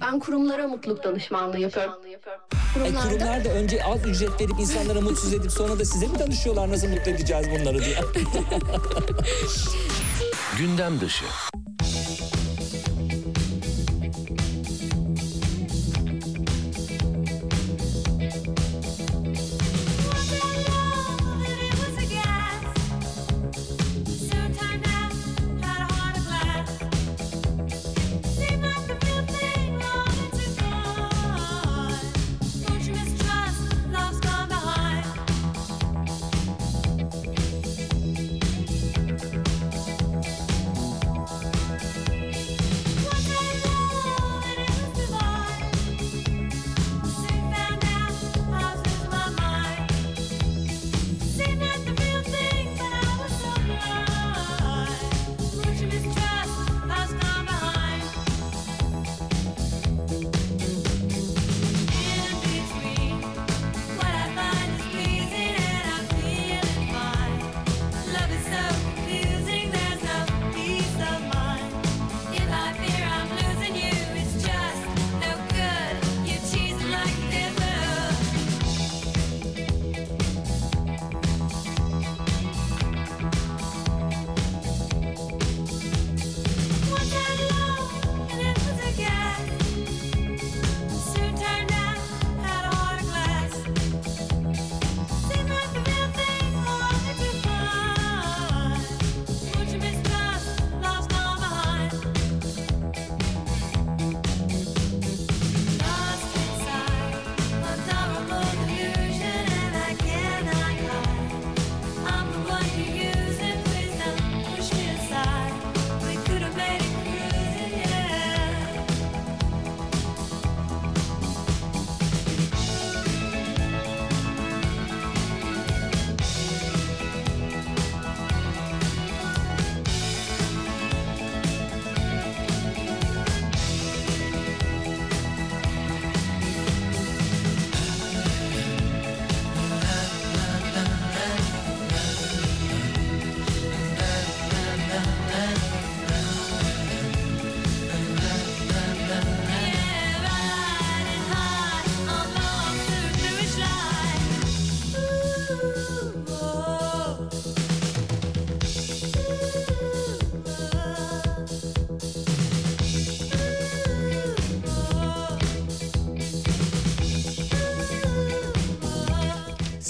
Ben kurumlara mutluluk danışmanlığı yapıyorum. E, Kurumlarda kurumlar da önce az ücret verip insanlara mutsuz edip sonra da size mi danışıyorlar nasıl mutlu edeceğiz bunları diye. Gündem dışı.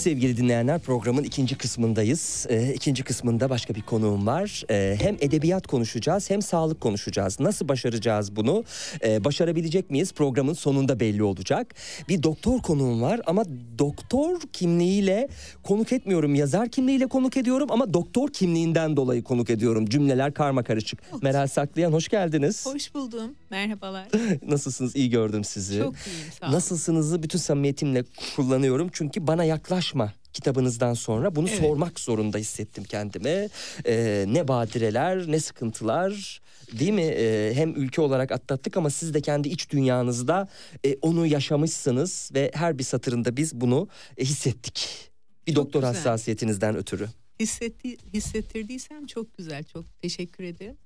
Sevgili dinleyenler programın ikinci kısmındayız. Ee, ikinci kısmında başka bir konuğum var. Ee, hem edebiyat konuşacağız hem sağlık konuşacağız. Nasıl başaracağız bunu? Ee, başarabilecek miyiz? Programın sonunda belli olacak. Bir doktor konuğum var ama doktor kimliğiyle konuk etmiyorum. Yazar kimliğiyle konuk ediyorum ama doktor kimliğinden dolayı konuk ediyorum. Cümleler karma karışık. Meral Saklayan hoş geldiniz. Hoş buldum. Merhabalar. Nasılsınız? İyi gördüm sizi. Çok iyiyim sağ olun. Nasılsınızı bütün samimiyetimle kullanıyorum. Çünkü bana yaklaşma kitabınızdan sonra bunu Evet. sormak zorunda hissettim kendime. Ee, ne badireler, ne sıkıntılar değil mi? Ee, hem ülke olarak atlattık ama siz de kendi iç dünyanızda e, onu yaşamışsınız ve her bir satırında biz bunu e, hissettik. Bir Çok doktor güzel. hassasiyetinizden ötürü. Hissetti, hissettirdiysem çok güzel. Çok teşekkür ederim.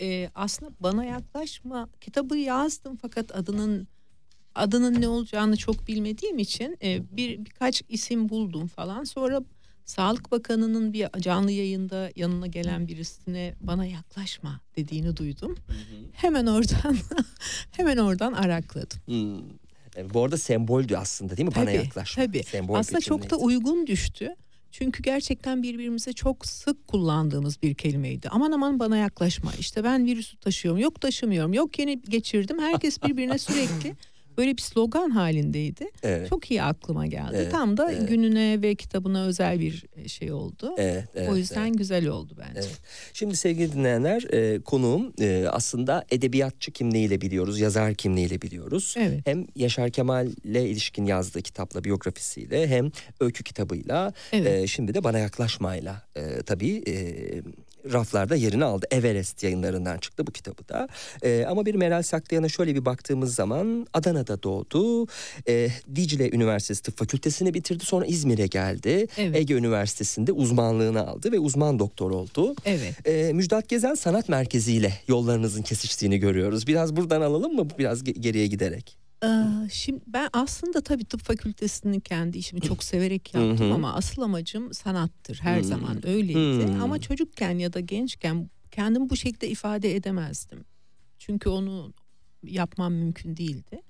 Ee, aslında bana yaklaşma kitabı yazdım fakat adının adının ne olacağını çok bilmediğim için e, bir birkaç isim buldum falan. Sonra Sağlık Bakanı'nın bir canlı yayında yanına gelen birisine bana yaklaşma dediğini duydum. Hemen oradan hemen oradan arakladım. Hmm. E, Bu arada semboldü aslında değil mi? Bana Tabii, yaklaşma. Tabii. Sembol Aslında çok da uygun düştü. Çünkü gerçekten birbirimize çok sık kullandığımız bir kelimeydi. Aman aman bana yaklaşma. İşte ben virüsü taşıyorum. Yok taşımıyorum. Yok yeni geçirdim. Herkes birbirine sürekli böyle bir slogan halindeydi. Evet. Çok iyi aklıma geldi. Evet, Tam da evet. gününe ve kitabına özel bir şey oldu. Evet, evet, o yüzden evet. güzel oldu bence. Evet. Şimdi sevgili dinleyenler e, konuğum e, aslında edebiyatçı kimliğiyle biliyoruz, yazar kimliğiyle biliyoruz. Evet. Hem Yaşar Kemal'le ilişkin yazdığı kitapla, biyografisiyle hem öykü kitabıyla Evet. e, şimdi de Bana Yaklaşmayla e, tabii e, raflarda yerini aldı. Everest yayınlarından çıktı bu kitabı da. E, ama bir Meral Saklayan'a şöyle bir baktığımız zaman Adana'da doğdu. E, Dicle Üniversitesi Tıp Fakültesini bitirdi. Sonra İzmir'e geldi. Evet. Ege Üniversitesi'nde uzmanlığını aldı ve uzman doktor oldu. Evet. E, Müjdat Gezen Sanat Merkezi ile yollarınızın kesiştiğini görüyoruz. Biraz buradan alalım mı biraz ge- geriye giderek? Ee, Şimdi ben aslında tabii tıp fakültesini kendi işimi çok severek yaptım ama asıl amacım sanattır. Her zaman öyleydi. Ama çocukken ya da gençken kendimi bu şekilde ifade edemezdim. Çünkü onu yapmam mümkün değildi.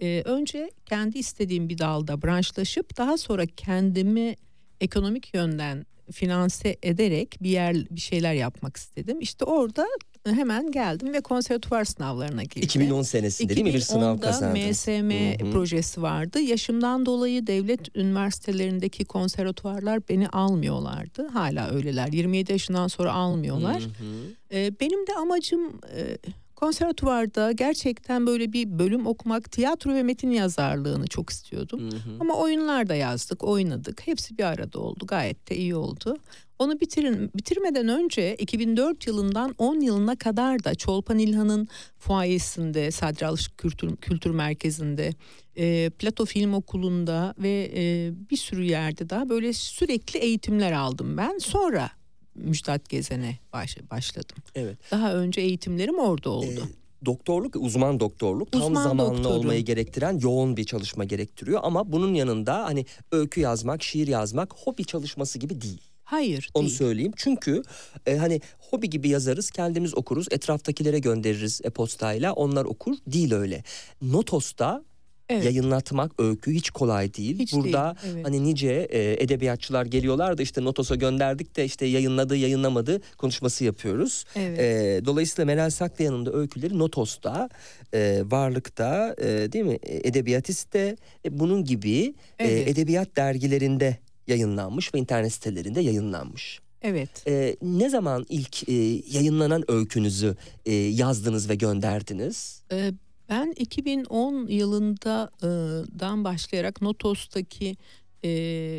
Ee, önce kendi istediğim bir dalda branşlaşıp daha sonra kendimi ekonomik yönden finanse ederek bir yer bir şeyler yapmak istedim. İşte orada hemen geldim ve konservatuvar sınavlarına girdim. 2010 senesinde değil mi bir sınav 2010'da kazandınız? MSM Hı hı. projesi vardı. Yaşımdan dolayı devlet üniversitelerindeki konservatuvarlar beni almıyorlardı. Hala öyleler. 27 yaşından sonra almıyorlar. Hı hı. Ee, benim de amacım e, konservatuvarda gerçekten böyle bir bölüm okumak, tiyatro ve metin yazarlığını çok istiyordum. Hı hı. Ama oyunlar da yazdık, oynadık. Hepsi bir arada oldu. Gayet de iyi oldu. Onu bitirin, bitirmeden önce 2004 yılından 10 yılına kadar da Çolpan İlhan'ın fuayesinde, Sadri Alışık Kültür, Kültür Merkezi'nde, e, Plato Film Okulu'nda ve e, bir sürü yerde daha böyle sürekli eğitimler aldım ben. Sonra Müjdat Gezen'e baş, başladım. Evet. Daha önce eğitimlerim orada oldu. Ee, doktorluk, uzman doktorluk tam Uzman zamanlı doktorum. olmayı gerektiren yoğun bir çalışma gerektiriyor. Ama bunun yanında hani öykü yazmak, şiir yazmak hobi çalışması gibi değil. Hayır Onu değil. söyleyeyim. Çünkü e, hani hobi gibi yazarız, kendimiz okuruz, etraftakilere göndeririz e-postayla, onlar okur. Değil öyle. Notos'ta Evet. yayınlatmak öykü hiç kolay değil. Hiç Burada değil, evet. hani nice e, edebiyatçılar geliyorlar da işte Notos'a gönderdik de işte yayınladı, yayınlamadı konuşması yapıyoruz. Evet. E, dolayısıyla Meral Saklayan'ın da öyküleri Notos'ta, e, Varlık'ta e, değil mi? E, Edebiyatist'te e, bunun gibi e, Evet. edebiyat dergilerinde yayınlanmış ve internet sitelerinde yayınlanmış. evet. E, ne zaman ilk e, yayınlanan öykünüzü e, yazdınız ve gönderdiniz? Ee, Ben 2010 yılında e, başlayarak Notos'taki e,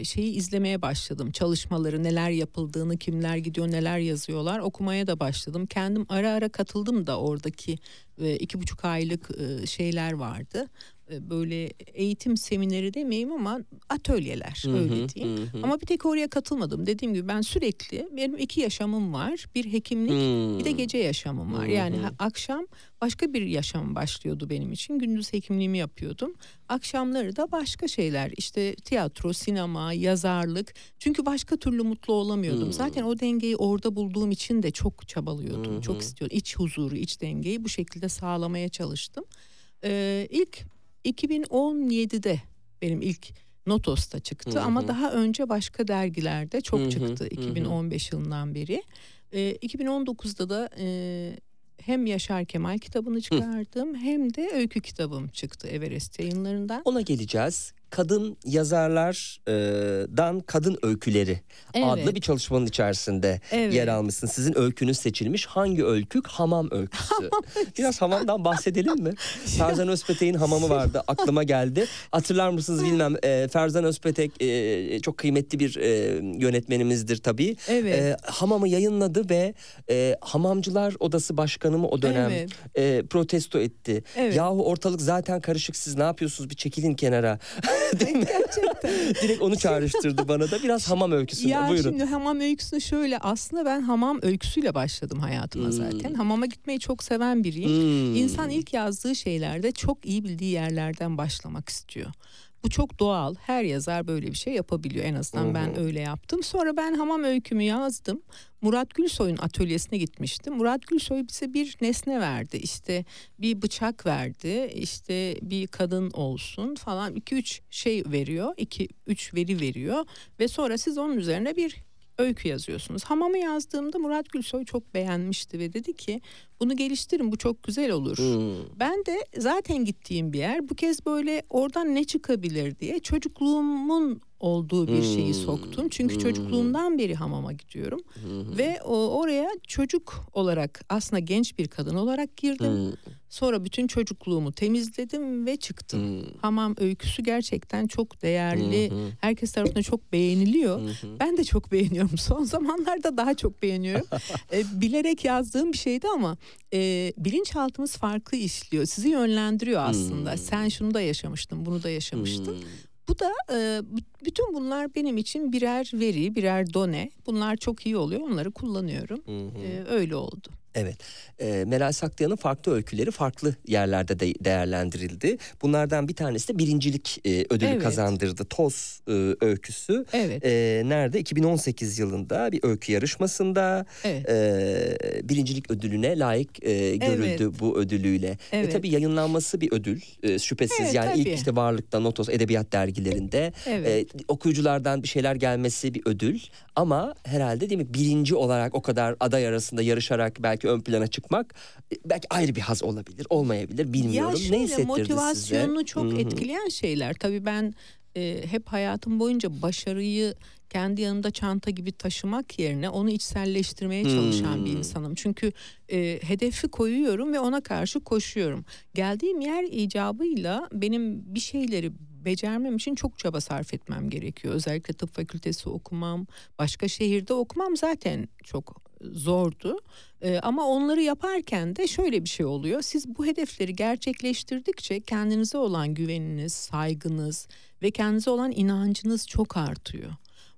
şeyi izlemeye başladım. Çalışmaları, neler yapıldığını, kimler gidiyor, neler yazıyorlar okumaya da başladım. Kendim ara ara katıldım da oradaki e, iki buçuk aylık şeyler vardı. E, Böyle eğitim semineri demeyeyim ama atölyeler Hı hı, öyle diyeyim. hı hı. Ama bir tek oraya katılmadım. Dediğim gibi ben sürekli benim iki yaşamım var. Bir hekimlik bir de Hmm. gece yaşamım var. Yani ha- akşam başka bir yaşam başlıyordu benim için. Gündüz hekimliğimi yapıyordum. Akşamları da başka şeyler işte tiyatro, sinema, yazarlık. Çünkü başka türlü mutlu olamıyordum. Hmm. Zaten o dengeyi orada bulduğum için de çok çabalıyordum. Hı Çok hı. istiyordum. İç huzuru, iç dengeyi bu şekilde sağlamaya çalıştım. Ee, ilk 2017'de benim ilk Notos'ta çıktı Hı hı. ama daha önce başka dergilerde çok Hı hı, çıktı hı hı. 2015 yılından beri. Ee, 2019'da da e, hem Yaşar Kemal kitabını çıkardım hem de öykü kitabım çıktı Everest yayınlarından. Ona geleceğiz. Kadın yazarlardan kadın öyküleri Evet. adlı bir çalışmanın içerisinde Evet. yer almışsın. Sizin öykünüz seçilmiş. Hangi öykü? Hamam öyküsü. Biraz hamamdan bahsedelim mi? Ferzan Özpetek'in hamamı vardı. Aklıma geldi. Hatırlar mısınız bilmem. E, Ferzan Özpetek e, çok kıymetli bir e, yönetmenimizdir tabii. Evet. E, hamamı yayınladı ve e, Hamamcılar Odası Başkanı mı o dönem Evet. e, protesto etti. Evet. Yahu ortalık zaten karışık siz ne yapıyorsunuz bir çekilin kenara. Değil mi? Direkt onu çağrıştırdı bana da biraz hamam öyküsünde. Ya Buyurun. şimdi hamam öyküsünü şöyle aslında ben hamam öyküsüyle başladım hayatıma Hmm. zaten. Hamama gitmeyi çok seven biriyim. Hmm. İnsan ilk yazdığı şeylerde çok iyi bildiği yerlerden başlamak istiyor. Bu çok doğal. Her yazar böyle bir şey yapabiliyor. En azından ben öyle yaptım. Sonra ben hamam öykümü yazdım. Murat Gülsoy'un atölyesine gitmiştim. Murat Gülsoy bize bir nesne verdi. İşte bir bıçak verdi. İşte bir kadın olsun falan. 2-3 şey veriyor. 2-3 veri veriyor. Ve sonra siz onun üzerine bir öykü yazıyorsunuz. Hamamı yazdığımda Murat Gülsoy çok beğenmişti ve dedi ki bunu geliştirin bu çok güzel olur. Hmm. Ben de zaten gittiğim bir yer bu kez böyle oradan ne çıkabilir diye çocukluğumun olduğu bir şeyi Hmm. soktum. Çünkü Hmm. çocukluğumdan beri hamama gidiyorum ve o, oraya çocuk olarak aslında genç bir kadın olarak girdim. Hmm, Sonra bütün çocukluğumu temizledim ve çıktım. hmm, Hamam öyküsü gerçekten çok değerli. hı, Herkes tarafından çok beğeniliyor. hı. Ben de çok beğeniyorum. Son zamanlarda daha çok beğeniyorum. E, bilerek yazdığım bir şeydi ama e, bilinçaltımız farklı işliyor. Sizi yönlendiriyor aslında. Hmm. Sen şunu da yaşamıştın, bunu da yaşamıştın. Hmm. Bu da e, bütün bunlar benim için birer veri, birer done. Bunlar çok iyi oluyor. Onları kullanıyorum. Hı hı. E, öyle oldu. Evet. E, Meral Saklayan'ın farklı öyküleri farklı yerlerde de değerlendirildi. Bunlardan bir tanesi de birincilik e, ödülü Evet. kazandırdı. Toz e, öyküsü. Evet, E, nerede? 2018 yılında bir öykü yarışmasında evet. e, birincilik ödülüne layık e, görüldü Evet. bu ödülüyle. E, Evet. tabii yayınlanması bir ödül e, şüphesiz. Evet, yani ilk tabii. işte Varlık'ta, Notos, Edebiyat dergilerinde Evet. e, okuyuculardan bir şeyler gelmesi bir ödül. Ama herhalde değil mi birinci olarak o kadar aday arasında yarışarak belki ön plana çıkmak e, belki ayrı bir haz olabilir, olmayabilir bilmiyorum. Ya ne şöyle hissettirdi motivasyonunu size? çok Hı hı. etkileyen şeyler. Tabii ben e, hep hayatım boyunca başarıyı kendi yanımda çanta gibi taşımak yerine onu içselleştirmeye çalışan bir Hmm. insanım. Çünkü e, hedefi koyuyorum ve ona karşı koşuyorum. Geldiğim yer icabıyla benim bir şeyleri becermem için çok çaba sarf etmem gerekiyor. Özellikle tıp fakültesi okumam, başka şehirde okumam zaten çok zordu. Ee, ama onları yaparken de şöyle bir şey oluyor. Siz bu hedefleri gerçekleştirdikçe kendinize olan güveniniz, saygınız ve kendinize olan inancınız çok artıyor.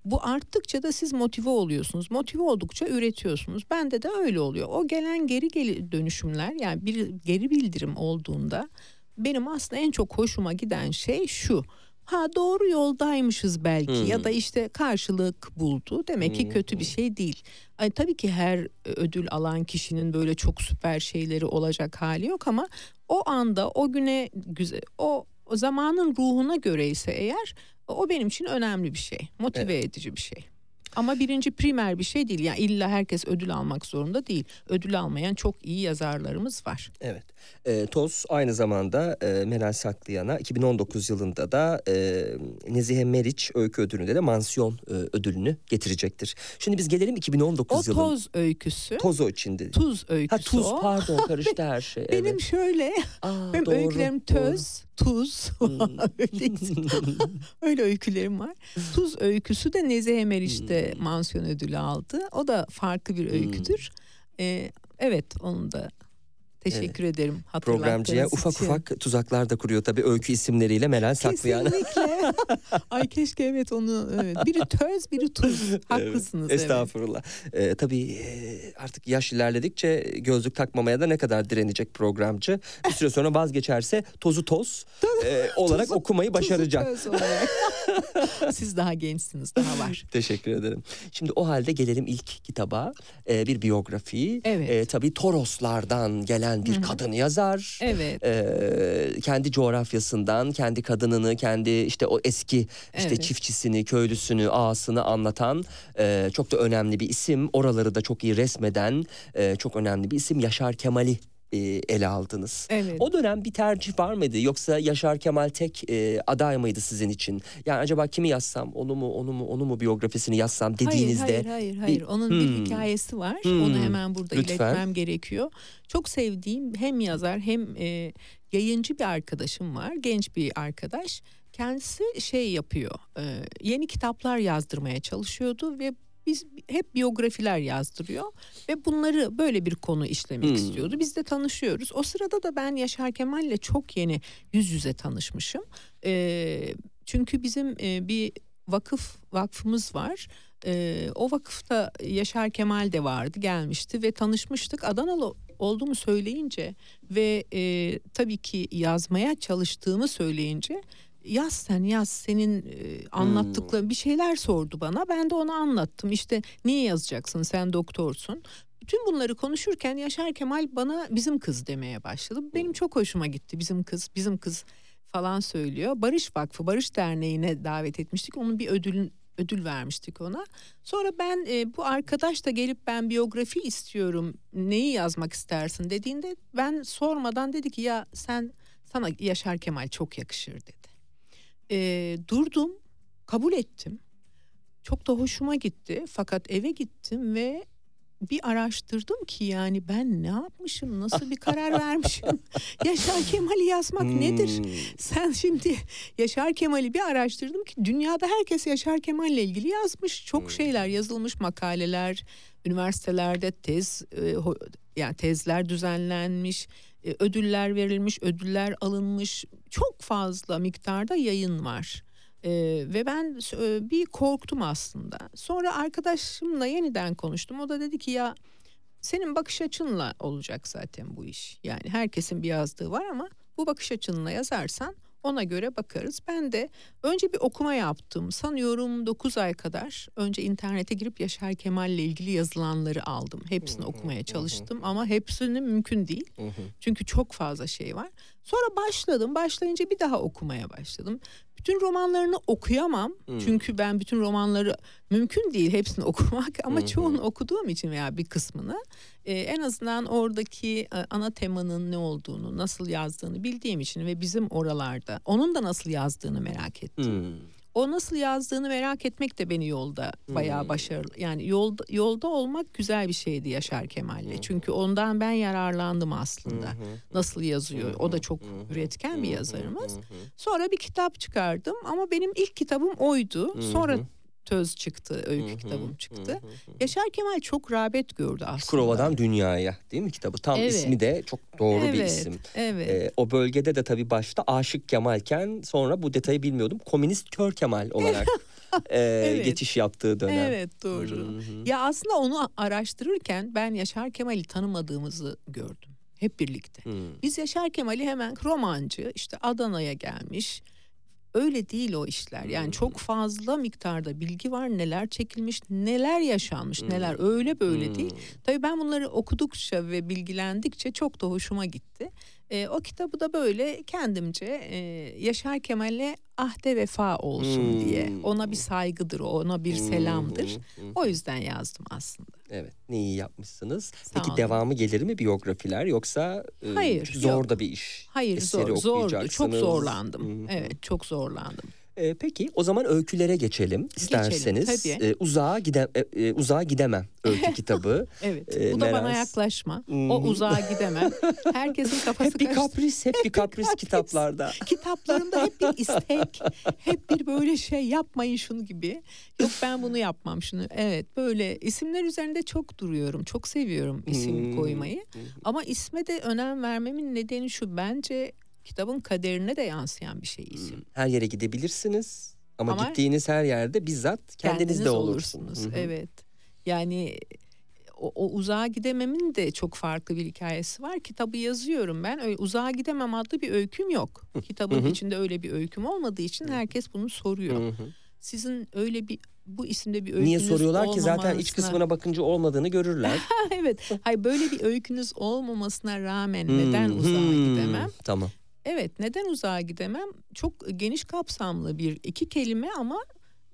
Bu arttıkça da siz motive oluyorsunuz. Motive oldukça üretiyorsunuz. Bende de öyle oluyor. O gelen geri geri dönüşümler yani bir geri bildirim olduğunda benim aslında en çok hoşuma giden şey şu. Ha doğru yoldaymışız belki Hmm. ya da işte karşılık buldu. Demek ki kötü bir şey değil. Ay, tabii ki her ödül alan kişinin böyle çok süper şeyleri olacak hali yok ama o anda o güne güzel o, o zamanın ruhuna göre ise eğer o benim için önemli bir şey. Motive edici bir şey. Ama birinci primer bir şey değil. Yani illa herkes ödül almak zorunda değil. Ödül almayan çok iyi yazarlarımız var. Evet. E, TOS aynı zamanda e, Meral Saklayan'a 2019 yılında da e, Nezihe Meriç öykü ödülünde de mansiyon e, ödülünü getirecektir. Şimdi biz gelelim 2019 O yılın. toz öyküsü. Toz o içinde. Tuz öyküsü Ha tuz o. pardon karıştı her şey. Benim evet. şöyle Aa, benim doğru, öykülerim doğru. Hmm. tuz. öyle, öyle öykülerim var. Tuz öyküsü de Nezihe Meriç'te Hmm. mansiyon ödülü aldı. O da farklı bir öyküdür. Ee, evet onu da teşekkür ederim Programcıya hatırlattığınız ufak için. ufak tuzaklar da kuruyor tabii öykü isimleriyle Meral Saklayan. Kesinlikle. Ay keşke evet onu evet. biri töz biri tuz. Haklısınız evet. Estağfurullah. Ee, tabii e, artık yaş ilerledikçe gözlük takmamaya da ne kadar direnecek programcı. Bir süre sonra vazgeçerse tozu toz e, olarak Tuzu- okumayı başaracak. töz olarak. Siz daha gençsiniz daha var. Teşekkür ederim. Şimdi o halde gelelim ilk kitaba. Ee, bir biyografi. Evet. Ee, tabii Toroslardan gelen bir kadın yazar. Evet. Ee, kendi coğrafyasından, kendi kadınını, kendi işte o eski işte Evet. çiftçisini, köylüsünü, ağasını anlatan e, çok da önemli bir isim. Oraları da çok iyi resmeden e, çok önemli bir isim Yaşar Kemal'i e, ele aldınız. Evet. O dönem bir tercih var mıydı yoksa Yaşar Kemal tek e, aday mıydı sizin için? Yani acaba kimi yazsam, onu mu, onu mu, onu mu biyografisini yazsam dediğinizde Hayır hayır hayır. hayır. Onun bir Hmm. hikayesi var. Hmm. Onu hemen burada Lütfen. iletmem gerekiyor. Çok sevdiğim hem yazar hem e, yayıncı bir arkadaşım var. Genç bir arkadaş. Kendisi şey yapıyor. e, yeni kitaplar yazdırmaya çalışıyordu ve biz hep biyografiler yazdırıyor ve bunları böyle bir konu işlemek Hmm. istiyordu. Biz de tanışıyoruz. O sırada da ben Yaşar Kemal'le çok yeni yüz yüze tanışmışım. E, çünkü bizim e, bir vakıf vakfımız var. Ee, o vakıfta Yaşar Kemal de vardı gelmişti ve tanışmıştık. Adanalı olduğumu söyleyince ve e, tabii ki yazmaya çalıştığımı söyleyince yaz sen yaz senin e, anlattıkların bir şeyler sordu bana. Ben de ona anlattım işte niye yazacaksın sen doktorsun. Bütün bunları konuşurken Yaşar Kemal bana bizim kız demeye başladı. Benim çok hoşuma gitti bizim kız bizim kız falan söylüyor. Barış Vakfı Barış Derneği'ne davet etmiştik. Onun bir ödül ödül vermiştik ona. Sonra ben e, bu arkadaş da gelip ben biyografi istiyorum. Neyi yazmak istersin dediğinde ben sormadan dedi ki ya sen sana Yaşar Kemal çok yakışır dedi. E, durdum kabul ettim. Çok da hoşuma gitti. Fakat eve gittim ve bir araştırdım ki yani ben ne yapmışım, nasıl bir karar vermişim. Yaşar Kemal'i yazmak nedir? Hmm. Sen şimdi Yaşar Kemal'i bir araştırdım ki dünyada herkes Yaşar Kemal'le ilgili yazmış. Çok şeyler yazılmış makaleler, üniversitelerde tez e, yani tezler düzenlenmiş, e, ödüller verilmiş, ödüller alınmış. Çok fazla miktarda yayın var. E, ve ben e, bir korktum aslında. Sonra arkadaşımla yeniden konuştum. O da dedi ki ya senin bakış açınla olacak zaten bu iş. Yani herkesin bir yazdığı var ama bu bakış açınla yazarsan ona göre bakarız. Ben de önce bir okuma yaptım. Sanıyorum 9 ay kadar önce internete girip Yaşar Kemal ile ilgili yazılanları aldım. Hepsini okumaya çalıştım ama hepsini mümkün değil. Çünkü çok fazla şey var. Sonra başladım. Başlayınca bir daha okumaya başladım. Bütün romanlarını okuyamam. Çünkü ben bütün romanları mümkün değil hepsini okumak ama çoğunu okuduğum için veya bir kısmını e, en azından oradaki e, ana temanın ne olduğunu, nasıl yazdığını bildiğim için ve bizim oralarda onun da nasıl yazdığını merak ettim. Hmm. O nasıl yazdığını merak etmek de beni yolda bayağı başarılı. Yani yolda yolda olmak güzel bir şeydi Yaşar Kemal'le. Çünkü ondan ben yararlandım aslında. Nasıl yazıyor? O da çok üretken bir yazarımız. Sonra bir kitap çıkardım ama benim ilk kitabım oydu. Sonra töz çıktı, öykü kitabım çıktı. Yaşar Kemal çok rağbet gördü aslında. Çukurova'dan Dünya'ya değil mi kitabı? Tam Evet. ismi de çok doğru bir Evet, isim. Evet. Ee, o bölgede de tabii başta Aşık Kemal'ken sonra bu detayı bilmiyordum. Komünist Kör Kemal olarak e, Evet. geçiş yaptığı dönem. Evet doğru. Ya aslında onu araştırırken ben Yaşar Kemal'i tanımadığımızı gördüm. Hep birlikte. Hmm. Biz Yaşar Kemal'i hemen romancı işte Adana'ya gelmiş. Öyle değil o işler. Yani çok fazla miktarda bilgi var. Neler çekilmiş, neler yaşanmış, neler öyle böyle değil. Tabii ben bunları okudukça ve bilgilendikçe çok da hoşuma gitti. Ee, o kitabı da böyle kendimce e, Yaşar Kemal'le ahde vefa olsun Hmm. diye. Ona bir saygıdır, ona bir selamdır. O yüzden yazdım aslında. Evet ne iyi yapmışsınız. Sağ Peki olun. devamı gelir mi biyografiler yoksa e, Hayır, zor yok. da bir iş? Hayır Eseri zor, zordu. Çok zorlandım. Hı. Evet, çok zorlandım. E, peki o zaman öykülere geçelim isterseniz. tabii. E, uzağa gide e, e, uzağa gidemem öykü kitabı. Evet. Ee, bu da bana Meral- yaklaşma. Hmm. O uzağa gidemem. Herkesin kafası hep bir kapris, hep bir kapris kapris. kitaplarda. Kitaplarımda hep bir istek, hep bir böyle şey yapmayın şunu gibi. Yok ben bunu yapmam şunu. Evet böyle isimler üzerinde çok duruyorum. Çok seviyorum isim Hmm. koymayı. Ama isme de önem vermemin nedeni şu bence kitabın kaderine de yansıyan bir şey isim. Her yere gidebilirsiniz ama, Ama gittiğiniz her yerde bizzat kendiniz, de olursunuz. olursunuz. Evet. Yani o, o uzağa gidememin de çok farklı bir hikayesi var. Kitabı yazıyorum ben. Öyle, uzağa gidemem adlı bir öyküm yok. Kitabın içinde öyle bir öyküm olmadığı için herkes bunu soruyor. Sizin öyle bir bu isimde bir öykünüz Niye soruyorlar ki zaten iç kısmına bakınca olmadığını görürler. evet. Hayır böyle bir öykünüz olmamasına rağmen neden Hmm, uzağa hmm, gidemem? Tamam. Evet neden uzağa gidemem? Çok geniş kapsamlı bir iki kelime ama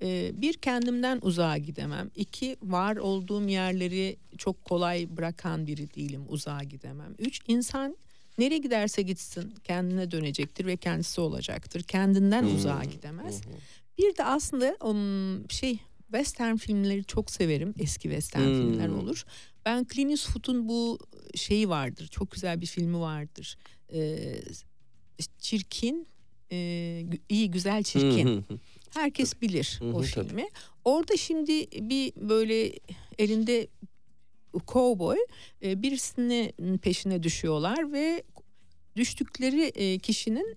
e, bir kendimden uzağa gidemem. İki var olduğum yerleri çok kolay bırakan biri değilim uzağa gidemem. Üç insan nereye giderse gitsin kendine dönecektir ve kendisi olacaktır. Kendinden uzağa gidemez. Bir de aslında um, şey western filmleri çok severim. Eski western Hmm. filmler olur. Ben Clint Eastwood'un bu şeyi vardır. Çok güzel bir filmi vardır. Ee, çirkin, e, iyi güzel çirkin. Herkes bilir o filmi. Orada şimdi bir böyle elinde cowboy e, birisinin peşine düşüyorlar ve düştükleri e, kişinin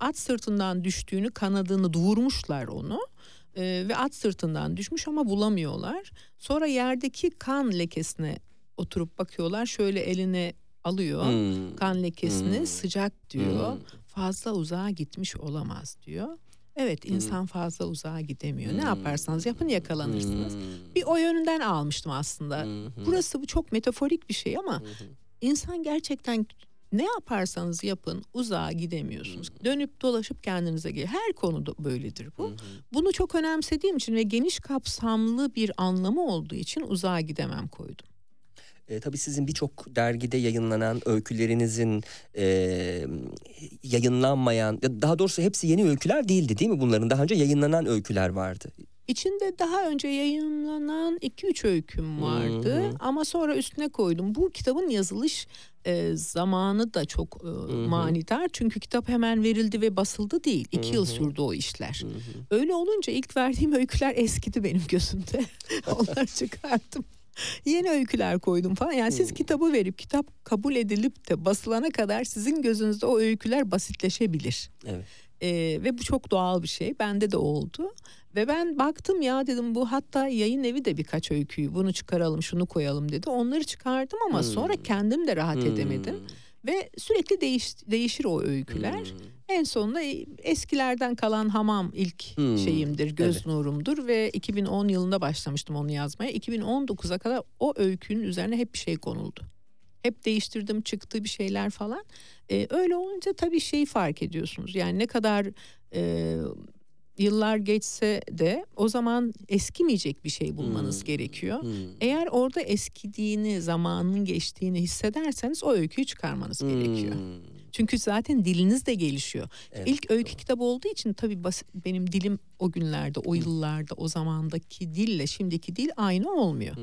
at sırtından düştüğünü kanadını vurmuşlar onu ve at sırtından düşmüş ama bulamıyorlar. Sonra yerdeki kan lekesine oturup bakıyorlar şöyle eline alıyor Hmm. kan lekesini Hmm. sıcak diyor. Hmm. Fazla uzağa gitmiş olamaz diyor. Evet insan fazla uzağa gidemiyor. Ne yaparsanız yapın yakalanırsınız. Hmm. Bir o yönünden almıştım aslında. Hı. Burası bu çok metaforik bir şey ama insan gerçekten ne yaparsanız yapın uzağa gidemiyorsunuz. Dönüp dolaşıp kendinize gel. Her konuda böyledir bu. Bunu çok önemsediğim için ve geniş kapsamlı bir anlamı olduğu için uzağa gidemem koydum. E, tabii sizin birçok dergide yayınlanan öykülerinizin e, yayınlanmayan, ya daha doğrusu hepsi yeni öyküler değildi değil mi bunların? Daha önce yayınlanan öyküler vardı. İçinde daha önce yayınlanan 2-3 öyküm vardı Hı hı. ama sonra üstüne koydum. Bu kitabın yazılış e, zamanı da çok e, manidar. Çünkü kitap hemen verildi ve basıldı değil. İki yıl sürdü o işler. Öyle olunca ilk verdiğim öyküler eskidi benim gözümde. Onları çıkarttım. Yeni öyküler koydum falan. Yani siz kitabı verip kitap kabul edilip de basılana kadar sizin gözünüzde o öyküler basitleşebilir. Evet. Ee, ve bu çok doğal bir şey. Bende de oldu. Ve ben baktım ya dedim bu hatta yayın evi de birkaç öyküyü bunu çıkaralım şunu koyalım dedi. Onları çıkardım ama sonra kendim de rahat edemedim. Ve sürekli değiş, değişir o öyküler. En sonunda e, eskilerden kalan hamam ilk Hmm, şeyimdir, göz evet. nurumdur ve 2010 yılında başlamıştım onu yazmaya. 2019'a kadar o öykünün üzerine hep bir şey konuldu. Hep değiştirdim, çıktı bir şeyler falan. Ee, öyle olunca tabii şeyi fark ediyorsunuz. Yani ne kadar e, yıllar geçse de o zaman eskimeyecek bir şey bulmanız gerekiyor. Eğer orada eskidiğini, zamanın geçtiğini hissederseniz o öyküyü çıkarmanız gerekiyor. Çünkü zaten diliniz de gelişiyor. İlk öykü kitabı olduğu için tabii basit, benim dilim o günlerde, o yıllarda, o zamandaki dille şimdiki dil aynı olmuyor.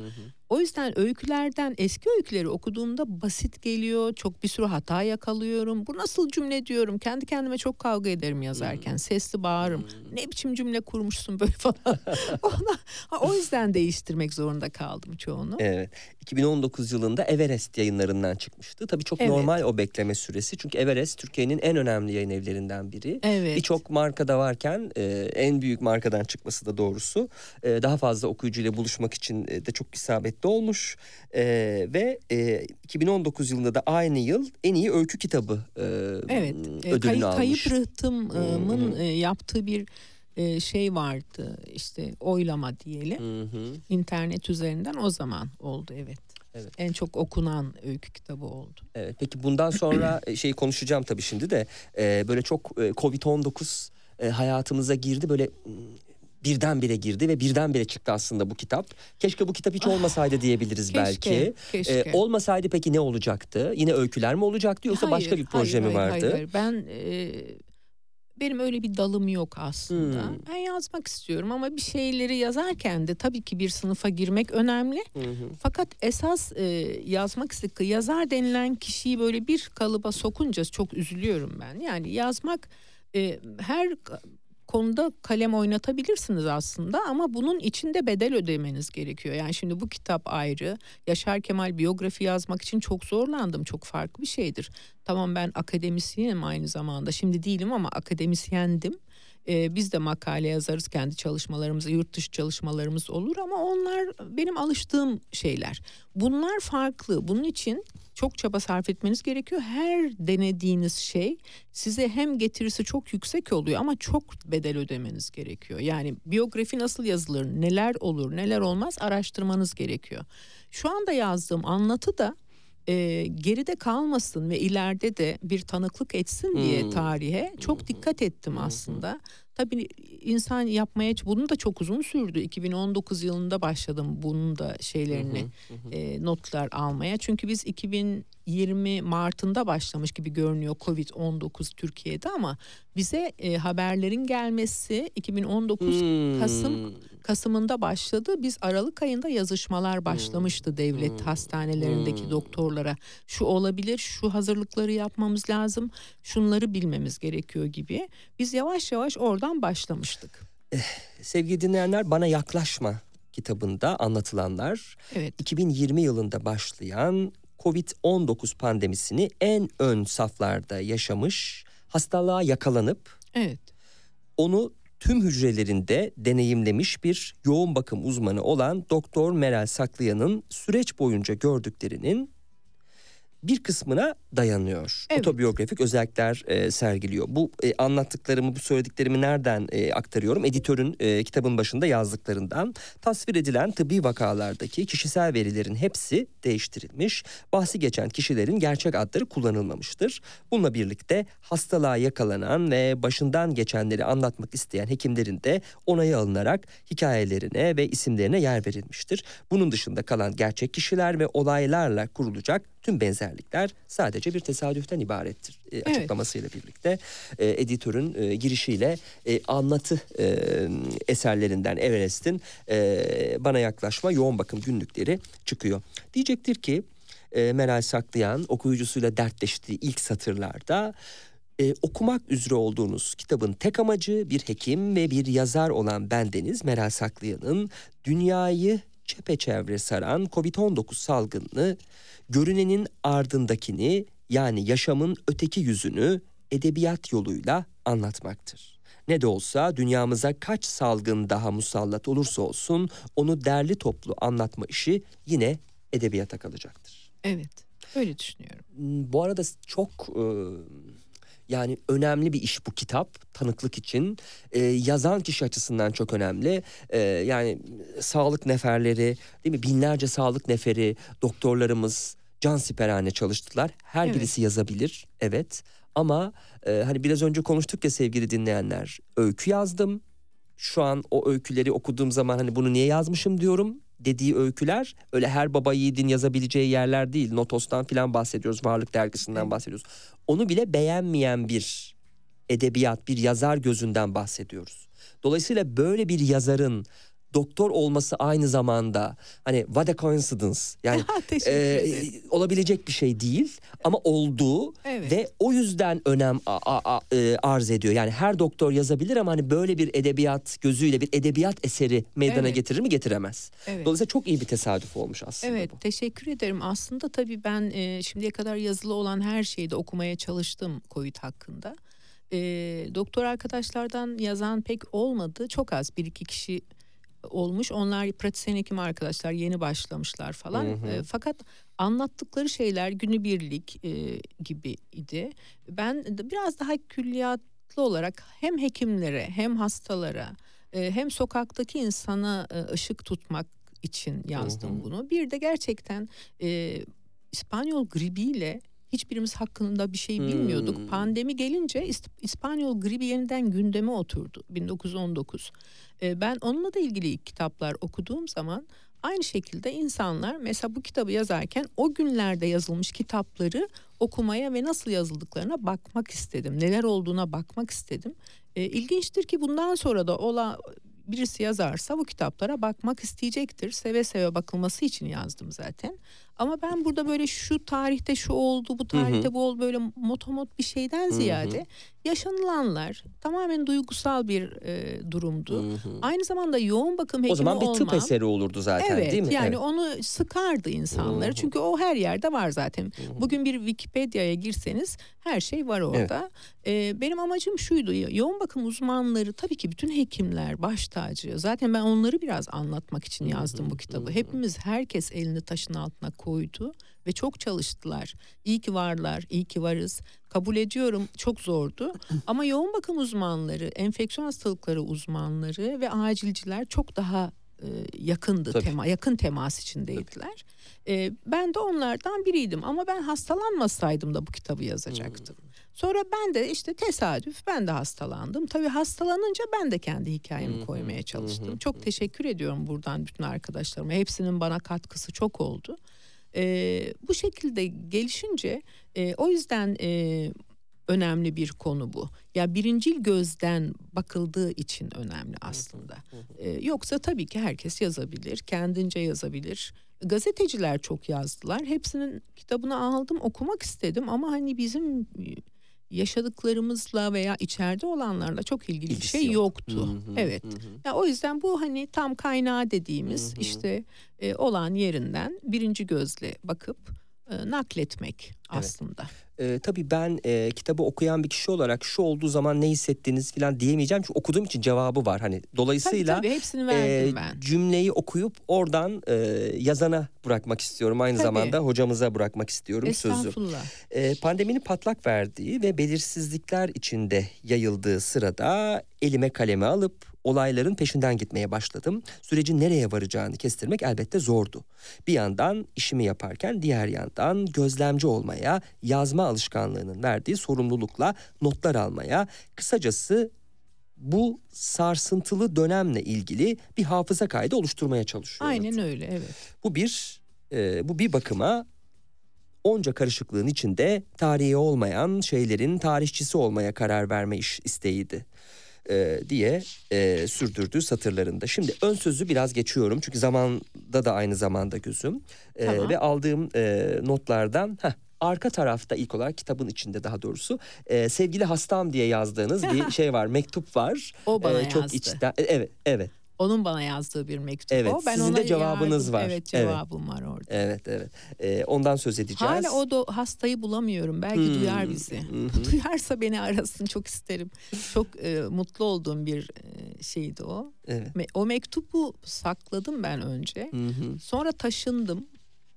O yüzden öykülerden eski öyküleri okuduğumda basit geliyor. Çok bir sürü hata yakalıyorum. Bu nasıl cümle diyorum. Kendi kendime çok kavga ederim yazarken. Sesli bağırırım. Ne biçim cümle kurmuşsun böyle falan. Ona, ha, o yüzden değiştirmek zorunda kaldım çoğunu. Evet. 2019 yılında Everest yayınlarından çıkmıştı. Tabii çok Evet. normal o bekleme süresi. Çünkü Everest Türkiye'nin en önemli yayın evlerinden biri. Evet. Birçok markada varken e, en büyük markadan çıkması da doğrusu. E, daha fazla okuyucuyla buluşmak için e, de çok isabetli olmuş. E, ve e, 2019 yılında da aynı yıl en iyi öykü kitabı e, Evet. e, ödülünü kayıp, almış. kayıp rıhtımın e, yaptığı bir e, şey vardı. İşte oylama diyelim. Hı hı. İnternet üzerinden o zaman oldu evet. Evet. En çok okunan öykü kitabı oldu. Evet, peki bundan sonra şey konuşacağım tabii şimdi de e, böyle çok e, Covid-19 e, hayatımıza girdi böyle birdenbire girdi ve birdenbire çıktı aslında bu kitap. Keşke bu kitap hiç olmasaydı diyebiliriz Keşke, belki. keşke. E, olmasaydı peki ne olacaktı? Yine öyküler mi olacaktı yoksa Hayır, başka bir proje hayır, mi vardı? Hayır, hayır. Ben e, benim öyle bir dalım yok aslında. Hmm. Ben yazmak istiyorum ama bir şeyleri yazarken de tabii ki bir sınıfa girmek önemli. Hı hı. Fakat esas e, yazmak istek yazar denilen kişiyi böyle bir kalıba sokunca çok üzülüyorum ben. Yani yazmak e, her konuda kalem oynatabilirsiniz aslında ama bunun içinde bedel ödemeniz gerekiyor. Yani şimdi bu kitap ayrı. Yaşar Kemal biyografi yazmak için çok zorlandım. Çok farklı bir şeydir. Tamam ben akademisyenim aynı zamanda. Şimdi değilim ama akademisyendim. Ee, biz de makale yazarız kendi çalışmalarımız, yurt dışı çalışmalarımız olur ama onlar benim alıştığım şeyler. Bunlar farklı. Bunun için çok çaba sarf etmeniz gerekiyor. Her denediğiniz şey size hem getirisi çok yüksek oluyor ama çok bedel ödemeniz gerekiyor. Yani biyografi nasıl yazılır, neler olur, neler olmaz araştırmanız gerekiyor. Şu anda yazdığım anlatı da e, geride kalmasın ve ileride de bir tanıklık etsin diye Hmm. tarihe çok dikkat ettim aslında. Tabii insan yapmaya bunun da çok uzun sürdü. 2019 yılında başladım bunun da şeylerini e, notlar almaya. Çünkü biz 2020 Mart'ında başlamış gibi görünüyor Covid-19 Türkiye'de ama bize e, haberlerin gelmesi 2019 Hmm. Kasım Kasım'ında başladı. Biz Aralık ayında yazışmalar başlamıştı devlet hastanelerindeki doktorlara. Şu olabilir, şu hazırlıkları yapmamız lazım, şunları bilmemiz gerekiyor gibi. Biz yavaş yavaş oradan başlamıştık. Sevgili dinleyenler bana yaklaşma kitabında anlatılanlar Evet. 2020 yılında başlayan Covid-19 pandemisini en ön saflarda yaşamış, hastalığa yakalanıp Evet. onu tüm hücrelerinde deneyimlemiş bir yoğun bakım uzmanı olan Doktor Meral Saklıyan'ın süreç boyunca gördüklerinin bir kısmına dayanıyor. Evet. Otobiyografik özellikler e, sergiliyor. Bu e, anlattıklarımı, bu söylediklerimi nereden e, aktarıyorum? Editörün e, kitabın başında yazdıklarından tasvir edilen tıbbi vakalardaki kişisel verilerin hepsi değiştirilmiş. Bahsi geçen kişilerin gerçek adları kullanılmamıştır. Bununla birlikte hastalığa yakalanan ve başından geçenleri anlatmak isteyen hekimlerin de onayı alınarak hikayelerine ve isimlerine yer verilmiştir. Bunun dışında kalan gerçek kişiler ve olaylarla kurulacak tüm benzerlikler sadece bir tesadüften ibarettir. E, açıklamasıyla birlikte e, editörün e, girişiyle e, anlatı e, eserlerinden Everest'in e, bana yaklaşma yoğun bakım günlükleri çıkıyor. Diyecektir ki e, Meral Saklayan okuyucusuyla dertleştiği ilk satırlarda e, okumak üzere olduğunuz kitabın tek amacı bir hekim ve bir yazar olan bendeniz Meral Saklayan'ın dünyayı çepeçevre saran Covid-19 salgınını görünenin ardındakini yani yaşamın öteki yüzünü edebiyat yoluyla anlatmaktır. Ne de olsa dünyamıza kaç salgın daha musallat olursa olsun onu derli toplu anlatma işi yine edebiyata kalacaktır. Evet. Öyle düşünüyorum. Bu arada çok e, yani önemli bir iş bu kitap tanıklık için. E, yazan kişi açısından çok önemli. E, yani sağlık neferleri değil mi? Binlerce sağlık neferi doktorlarımız can siperhane çalıştılar. Her Evet. birisi yazabilir evet. Ama e, hani biraz önce konuştuk ya sevgili dinleyenler öykü yazdım. Şu an o öyküleri okuduğum zaman hani bunu niye yazmışım diyorum dediği öyküler öyle her baba yiğidin yazabileceği yerler değil. Notos'tan filan bahsediyoruz, Varlık Dergisi'nden Evet. bahsediyoruz. Onu bile beğenmeyen bir edebiyat, bir yazar gözünden bahsediyoruz. Dolayısıyla böyle bir yazarın doktor olması aynı zamanda hani what a coincidence yani e, olabilecek bir şey değil ama olduğu Evet. ve o yüzden önem a- a- a- e, arz ediyor. Yani her doktor yazabilir ama hani böyle bir edebiyat gözüyle bir edebiyat eseri meydana Evet. getirir mi? Getiremez. Evet. Dolayısıyla çok iyi bir tesadüf olmuş aslında Evet bu. teşekkür ederim. Aslında tabii ben e, şimdiye kadar yazılı olan her şeyi de okumaya çalıştım COVID hakkında. E, doktor arkadaşlardan yazan pek olmadı. Çok az bir iki kişi olmuş. Onlar pratisyen hekim arkadaşlar yeni başlamışlar falan. Hı hı. E, fakat anlattıkları şeyler günübirlik e, gibiydi. Ben de biraz daha külliyatlı olarak hem hekimlere hem hastalara e, hem sokaktaki insana e, ışık tutmak için yazdım Hı hı. bunu. Bir de gerçekten e, İspanyol gribiyle hiçbirimiz hakkında bir şey bilmiyorduk. Hmm. Pandemi gelince İs- İspanyol gribi yeniden gündeme oturdu 1919. E, ben onunla da ilgili ilk kitaplar okuduğum zaman aynı şekilde insanlar mesela bu kitabı yazarken o günlerde yazılmış kitapları okumaya ve nasıl yazıldıklarına bakmak istedim. Neler olduğuna bakmak istedim. E, ilginçtir ki bundan sonra da ola birisi yazarsa bu kitaplara bakmak isteyecektir. Seve seve bakılması için yazdım zaten. Ama ben burada böyle şu tarihte şu oldu, bu tarihte bu oldu böyle motomot bir şeyden ziyade yaşanılanlar tamamen duygusal bir e, durumdu. Hı hı. Aynı zamanda yoğun bakım hekimi O zaman bir tıp olmam- eseri olurdu zaten Evet değil mi? yani Evet. onu sıkardı insanları Hı hı. çünkü o her yerde var zaten. Bugün bir Wikipedia'ya girseniz her şey var orada. Ee, benim amacım şuydu yoğun bakım uzmanları tabii ki bütün hekimler baş tacı. Zaten ben onları biraz anlatmak için yazdım bu kitabı. Hepimiz herkes elini taşın altına koydu ve çok çalıştılar. İyi ki varlar, iyi ki varız. Kabul ediyorum çok zordu ama yoğun bakım uzmanları, enfeksiyon hastalıkları uzmanları ve acilciler çok daha e, yakındı Tabii. tema yakın temas içindeydiler. E, ben de onlardan biriydim ama ben hastalanmasaydım da bu kitabı yazacaktım. Sonra ben de işte tesadüf ben de hastalandım. Tabii hastalanınca ben de kendi hikayemi koymaya çalıştım. Çok teşekkür ediyorum buradan bütün arkadaşlarıma. Hepsinin bana katkısı çok oldu. E, bu şekilde gelişince e, o yüzden e, önemli bir konu bu. Ya birincil gözden bakıldığı için önemli aslında. Ee, yoksa tabii ki herkes yazabilir, kendince yazabilir. Gazeteciler çok yazdılar. Hepsinin kitabını aldım, okumak istedim ama hani bizim e, yaşadıklarımızla veya içeride olanlarla çok ilgili bir şey yok. yoktu. Hı hı, evet. hı hı. Ya o yüzden bu hani tam kaynağı dediğimiz işte e, olan yerinden birinci gözle bakıp e, nakletmek aslında. Ee, tabii ben e, kitabı okuyan bir kişi olarak şu olduğu zaman ne hissettiğiniz falan diyemeyeceğim. Çünkü okuduğum için cevabı var. Hani dolayısıyla tabii, tabii hepsini e, verdim ben. cümleyi okuyup oradan e, yazana bırakmak istiyorum. Aynı Tabii. zamanda hocamıza bırakmak istiyorum sözü. E, pandeminin patlak verdiği ve belirsizlikler içinde yayıldığı sırada elime kalemi alıp olayların peşinden gitmeye başladım. Sürecin nereye varacağını kestirmek elbette zordu. Bir yandan işimi yaparken diğer yandan gözlemci olmaya, yazma alışkanlığının verdiği sorumlulukla notlar almaya, kısacası bu sarsıntılı dönemle ilgili bir hafıza kaydı oluşturmaya çalışıyordum. Aynen öyle evet. Bu bir e, bu bir bakıma onca karışıklığın içinde tarihi olmayan şeylerin tarihçisi olmaya karar verme iş isteğiydi e, diye e, sürdürdüğü satırlarında. Şimdi ön sözü biraz geçiyorum çünkü zamanda da aynı zamanda gözüm E, Tamam. ve aldığım e, notlardan heh, arka tarafta ilk olarak kitabın içinde daha doğrusu e, sevgili hastam diye yazdığınız bir şey var mektup var. O bana E, çok yazdı. içten e, evet evet Onun bana yazdığı bir mektup Evet, o. Ben sizin de ona cevabınız yardım- var. Evet Evet. cevabım var orada. evet evet E, ondan söz edeceğiz. Hala o da hastayı bulamıyorum. Belki Hmm, duyar bizi. hı Duyarsa beni arasın çok isterim. Çok e, mutlu olduğum bir e, şeydi o. Evet. Me- O mektubu sakladım ben önce. Hı. Sonra taşındım.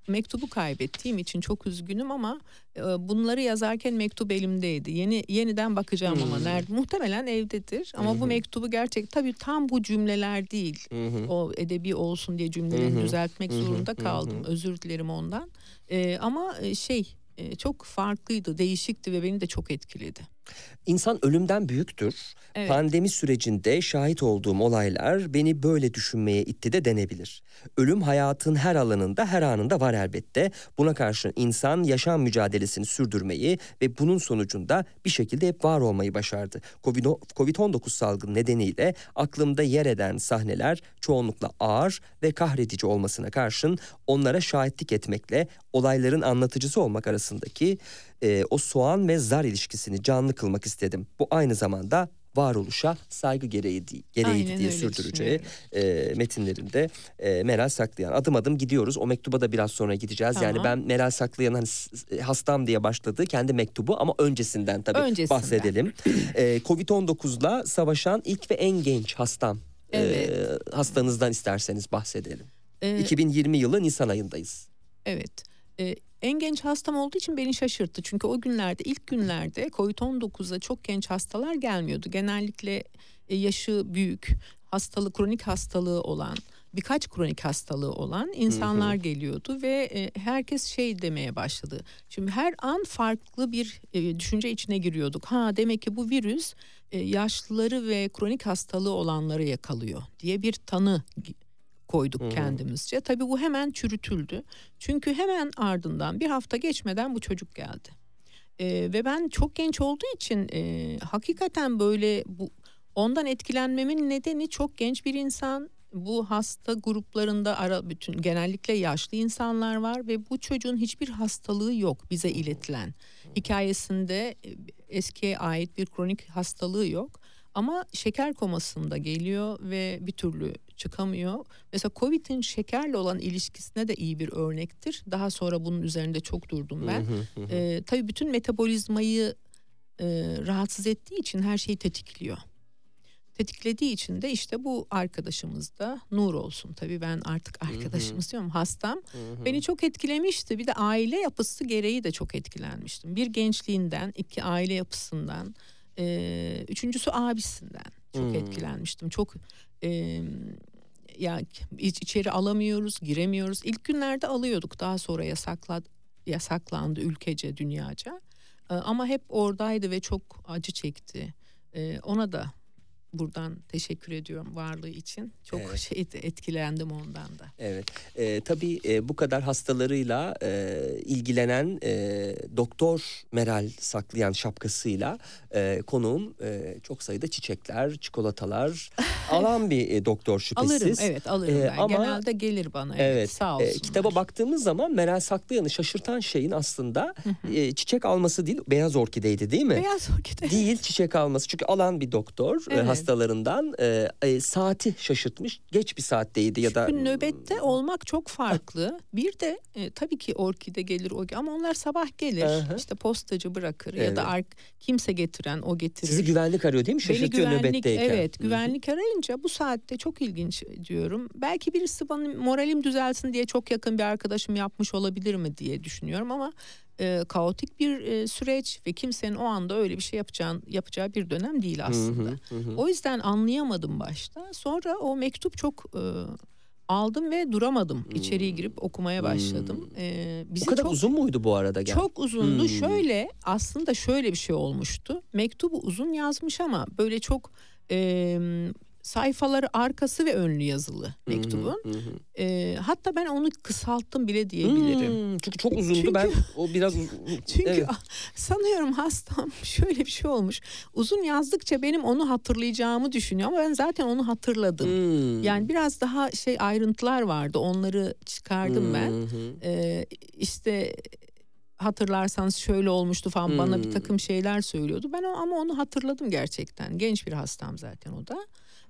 Mektubu kaybettiğim için çok üzgünüm ama e, bunları yazarken mektup elimdeydi. Yeni yeniden bakacağım ama Hmm. nerede? Muhtemelen evdedir. Ama hı. bu mektubu gerçek tabii tam bu cümleler değil. Hı. O edebi olsun diye cümleleri hı. düzeltmek hı. zorunda kaldım. Özür dilerim ondan. E, ama e, şey e, çok farklıydı, değişikti ve beni de çok etkiledi. İnsan ölümden büyüktür. Evet. Pandemi sürecinde şahit olduğum olaylar beni böyle düşünmeye itti de denebilir. Ölüm hayatın her alanında, her anında var elbette. Buna karşın insan yaşam mücadelesini sürdürmeyi ve bunun sonucunda bir şekilde hep var olmayı başardı. Covid- Covid-19 salgını nedeniyle aklımda yer eden sahneler çoğunlukla ağır ve kahredici olmasına karşın onlara şahitlik etmekle olayların anlatıcısı olmak arasındaki e, o soğan ve zar ilişkisini canlı kılmak istedim. Bu aynı zamanda varoluşa saygı gereği gereğiydi Aynen diye sürdüreceği e, metinlerinde e, Meral Saklayan. Adım adım gidiyoruz. O mektuba da biraz sonra gideceğiz. Yani Tamam. ben Meral Saklayan hani hastam diye başladığı kendi mektubu ama öncesinden tabii Öncesinden. bahsedelim. E, Covid-19'la savaşan ilk ve en genç hastam. E, Evet. hastanızdan isterseniz bahsedelim. E, 2020 yılı Nisan ayındayız. Evet. Ee, en genç hastam olduğu için beni şaşırttı. Çünkü o günlerde ilk günlerde COVID-19'a çok genç hastalar gelmiyordu. Genellikle e, yaşı büyük, hastalık, kronik hastalığı olan, birkaç kronik hastalığı olan insanlar geliyordu ve e, herkes şey demeye başladı. Şimdi her an farklı bir e, düşünce içine giriyorduk. Ha demek ki bu virüs e, yaşlıları ve kronik hastalığı olanları yakalıyor diye bir tanı koyduk hı. kendimizce. Tabii bu hemen çürütüldü. Çünkü hemen ardından bir hafta geçmeden bu çocuk geldi. Ee, ve ben çok genç olduğu için e, hakikaten böyle bu ondan etkilenmemin nedeni çok genç bir insan. Bu hasta gruplarında ara bütün genellikle yaşlı insanlar var ve bu çocuğun hiçbir hastalığı yok bize iletilen. Hikayesinde e, eskiye ait bir kronik hastalığı yok. Ama şeker komasında geliyor ve bir türlü çıkamıyor. Mesela Covid'in şekerle olan ilişkisine de iyi bir örnektir. Daha sonra bunun üzerinde çok durdum ben. Ee, tabii bütün metabolizmayı e, rahatsız ettiği için her şeyi tetikliyor. Tetiklediği için de işte bu arkadaşımız da Nur olsun. Tabii ben artık arkadaşımız diyorum hastam. Beni çok etkilemişti. Bir de aile yapısı gereği de çok etkilenmiştim. Bir gençliğinden, iki aile yapısından, e, üçüncüsü abisinden çok Hmm. etkilenmiştim. Çok e, ya iç, içeri alamıyoruz, giremiyoruz. İlk günlerde alıyorduk. Daha sonra yasakla, yasaklandı ülkece, dünyaca. E, ama hep oradaydı ve çok acı çekti. E, ona da buradan teşekkür ediyorum varlığı için. Çok Evet. şey etkilendim ondan da. Evet. Ee, tabii e, bu kadar hastalarıyla e, ilgilenen e, doktor Meral saklayan şapkasıyla e, konuğum e, çok sayıda çiçekler, çikolatalar alan bir e, doktor şüphesiz. Alırım evet alırım Ee, ben. ama- Genelde gelir bana evet, Evet. sağ e, olsunlar. kitaba baktığımız zaman Meral Saklayan'ı şaşırtan şeyin aslında e, çiçek alması değil, beyaz orkideydi değil mi? Beyaz orkide. Değil çiçek alması çünkü alan bir doktor e, Evet. Hastalarından e, e, saati şaşırtmış. Geç bir saatteydi ya da Çünkü nöbette olmak çok farklı. Bir de e, tabii ki orkide gelir o ama onlar sabah gelir. Aha. İşte postacı bırakır ya Evet. da ar- kimse getiren o getirir. sizi güvenlik arıyor değil mi? Beni Şaşırtıyor güvenlik nöbetteyken. evet güvenlik arayınca bu saatte çok ilginç diyorum. Belki birisi bana moralim düzelsin diye çok yakın bir arkadaşım yapmış olabilir mi diye düşünüyorum ama e, kaotik bir e, süreç ve kimsenin o anda öyle bir şey yapacağın, yapacağı bir dönem değil aslında. Hı hı, hı. O yüzden anlayamadım başta. Sonra o mektup çok e, aldım ve duramadım. İçeriye girip okumaya başladım. E, bizi Bu kadar çok, uzun muydu bu arada? gel- çok uzundu. Hmm. Şöyle aslında şöyle bir şey olmuştu. Mektubu uzun yazmış ama böyle çok e, sayfaları arkası ve önlü yazılı mektubun. Hı hı. E, hatta ben onu kısalttım bile diyebilirim. Hmm, çünkü çok uzundu. Çünkü- ben o biraz Çünkü Evet. sanıyorum hastam şöyle bir şey olmuş. Uzun yazdıkça benim onu hatırlayacağımı düşünüyor ama ben zaten onu hatırladım. Hmm. Yani biraz daha şey ayrıntılar vardı. Onları çıkardım ben. Hı hı. Ee, işte hatırlarsanız şöyle olmuştu falan bana bir Hmm. takım şeyler söylüyordu. Ben ama onu hatırladım gerçekten. Genç bir hastam zaten o da.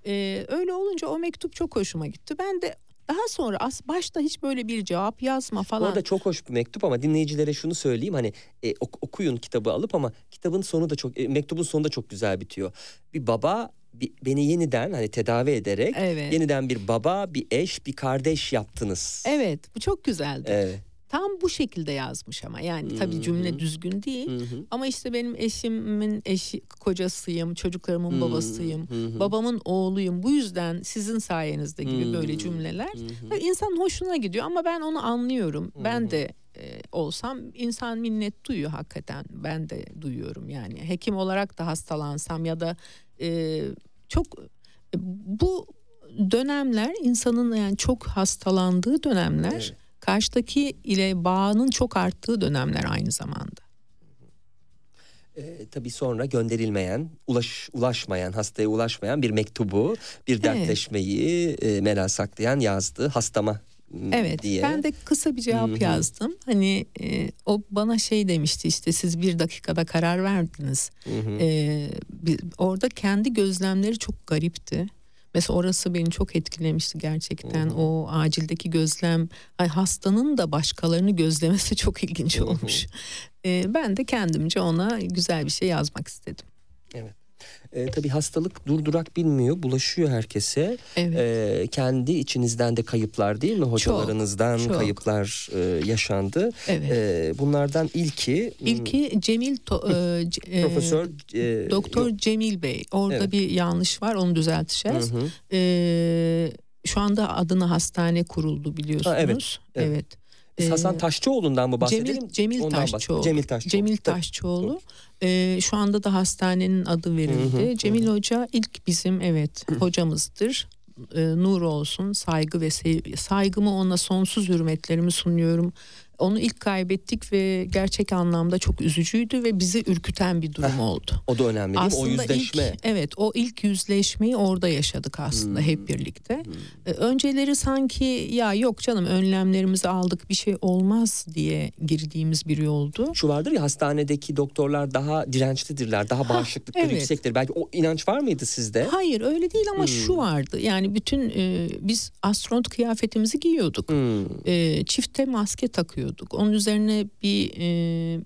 Ee, öyle olunca o mektup çok hoşuma gitti. Ben de daha sonra as başta hiç böyle bir cevap yazma falan. Orada çok hoş bir mektup ama dinleyicilere şunu söyleyeyim hani e, ok- okuyun kitabı alıp ama kitabın sonu da çok e, mektubun sonu da çok güzel bitiyor. Bir baba bir- beni yeniden hani tedavi ederek Evet. yeniden bir baba, bir eş, bir kardeş yaptınız. Evet bu çok güzeldi. Evet. Tam bu şekilde yazmış ama yani tabii cümle düzgün değil. Hı hı. Ama işte benim eşimin eşi kocasıyım, çocuklarımın Hmm, babasıyım, hı hı. babamın oğluyum. Bu yüzden sizin sayenizde gibi Hmm, böyle cümleler. hı hı. Tabii insanın hoşuna gidiyor ama ben onu anlıyorum. Ben de e, olsam insan minnet duyuyor hakikaten. Ben de duyuyorum yani. Hekim olarak da hastalansam ya da e, çok e, bu dönemler insanın yani çok hastalandığı dönemler. Evet. Karşıdaki ile bağının çok arttığı dönemler aynı zamanda. E, tabii sonra gönderilmeyen, ulaş, ulaşmayan, hastaya ulaşmayan bir mektubu, bir dertleşmeyi e, Meral Saklayan yazdı hastama Evet diye. ben de kısa bir cevap Hı hı. yazdım. Hani e, o bana şey demişti işte siz bir dakikada karar verdiniz. Hı hı. E, bir- orada kendi gözlemleri çok garipti. Mesela orası beni çok etkilemişti gerçekten. O acildeki gözlem, ay hastanın da başkalarını gözlemesi çok ilginç olmuş. E, ben de kendimce ona güzel bir şey yazmak istedim. E, tabii hastalık durdurak bilmiyor, bulaşıyor herkese. Evet. E, kendi içinizden de kayıplar değil mi? Hocalarınızdan çok. kayıplar e, yaşandı. evet. E, bunlardan ilki, m, İlki Cemil To- e, e, Profesör e, Doktor yok. Cemil Bey. Orada Evet. bir yanlış var onu düzelteceğiz. Hı hı. Ee, şu anda adına hastane kuruldu biliyorsunuz. Ha, evet, evet. evet. Biz Ee, Hasan Taşçıoğlu'ndan mı bahsedelim? Cemil, Cemil Ondan bahsedelim. Taşçıoğlu. Cemil Taşçıoğlu. Cemil. Taşçıoğlu. Ee, şu anda da hastanenin adı verildi. Hı hı, Cemil Hoca ilk bizim evet hocamızdır. Ee, nur olsun saygı ve sev- saygımı ona sonsuz hürmetlerimi sunuyorum. Onu ilk kaybettik ve gerçek anlamda çok üzücüydü ve bizi ürküten bir durum oldu. O da önemli değil mi? O yüzleşme. ilk evet o ilk yüzleşmeyi orada yaşadık aslında Hmm. hep birlikte. Ee, Önceleri sanki ya yok canım önlemlerimizi aldık bir şey olmaz diye girdiğimiz bir yoldu. Şu vardır ya hastanedeki doktorlar daha dirençlidirler, daha bağışıklıkları evet. yüksektir. Belki o inanç var mıydı sizde? Hayır öyle değil ama Hmm. şu vardı yani bütün e, biz astronot kıyafetimizi giyiyorduk. Hmm. E, çifte maske takıyorduk. Onun üzerine bir e,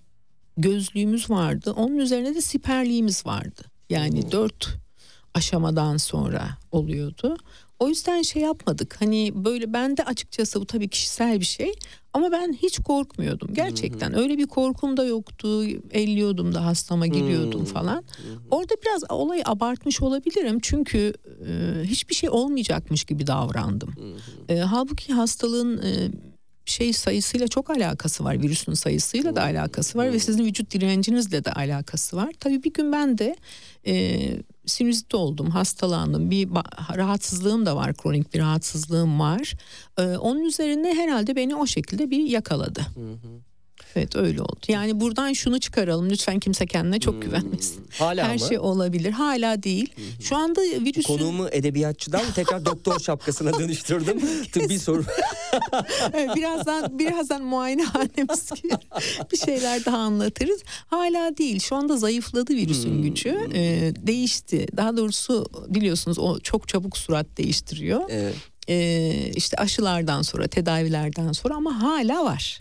gözlüğümüz vardı. Onun üzerine de siperliğimiz vardı. Yani dört aşamadan sonra oluyordu. O yüzden şey yapmadık. Hani böyle ben de açıkçası bu tabii kişisel bir şey ama ben hiç korkmuyordum. Gerçekten öyle bir korkum da yoktu. Elliyordum da hastama giriyordum Hmm. falan. Orada biraz olayı abartmış olabilirim. Çünkü e, hiçbir şey olmayacakmış gibi davrandım. E, halbuki hastalığın e, şey sayısıyla çok alakası var. Virüsün sayısıyla da alakası var ve sizin vücut direncinizle de alakası var. Tabii bir gün ben de e, sinüzit oldum, hastalandım. Bir rahatsızlığım da var, kronik bir rahatsızlığım var. E, onun üzerine herhalde beni o şekilde bir yakaladı. Evet öyle oldu. Yani buradan şunu çıkaralım lütfen kimse kendine çok güvenmesin. Hmm. Hala Her mı? şey olabilir. Hala değil. Şu anda virüsün Konuğumu edebiyatçıdan tekrar doktor şapkasına dönüştürdüm. Tıbbi soru. Evet, birazdan birazdan muayenehanemiz bir şeyler daha anlatırız. Hala değil. Şu anda zayıfladı virüsün gücü. Ee, değişti. Daha doğrusu biliyorsunuz o çok çabuk surat değiştiriyor. Evet. Ee, işte aşılardan sonra, tedavilerden sonra ama hala var.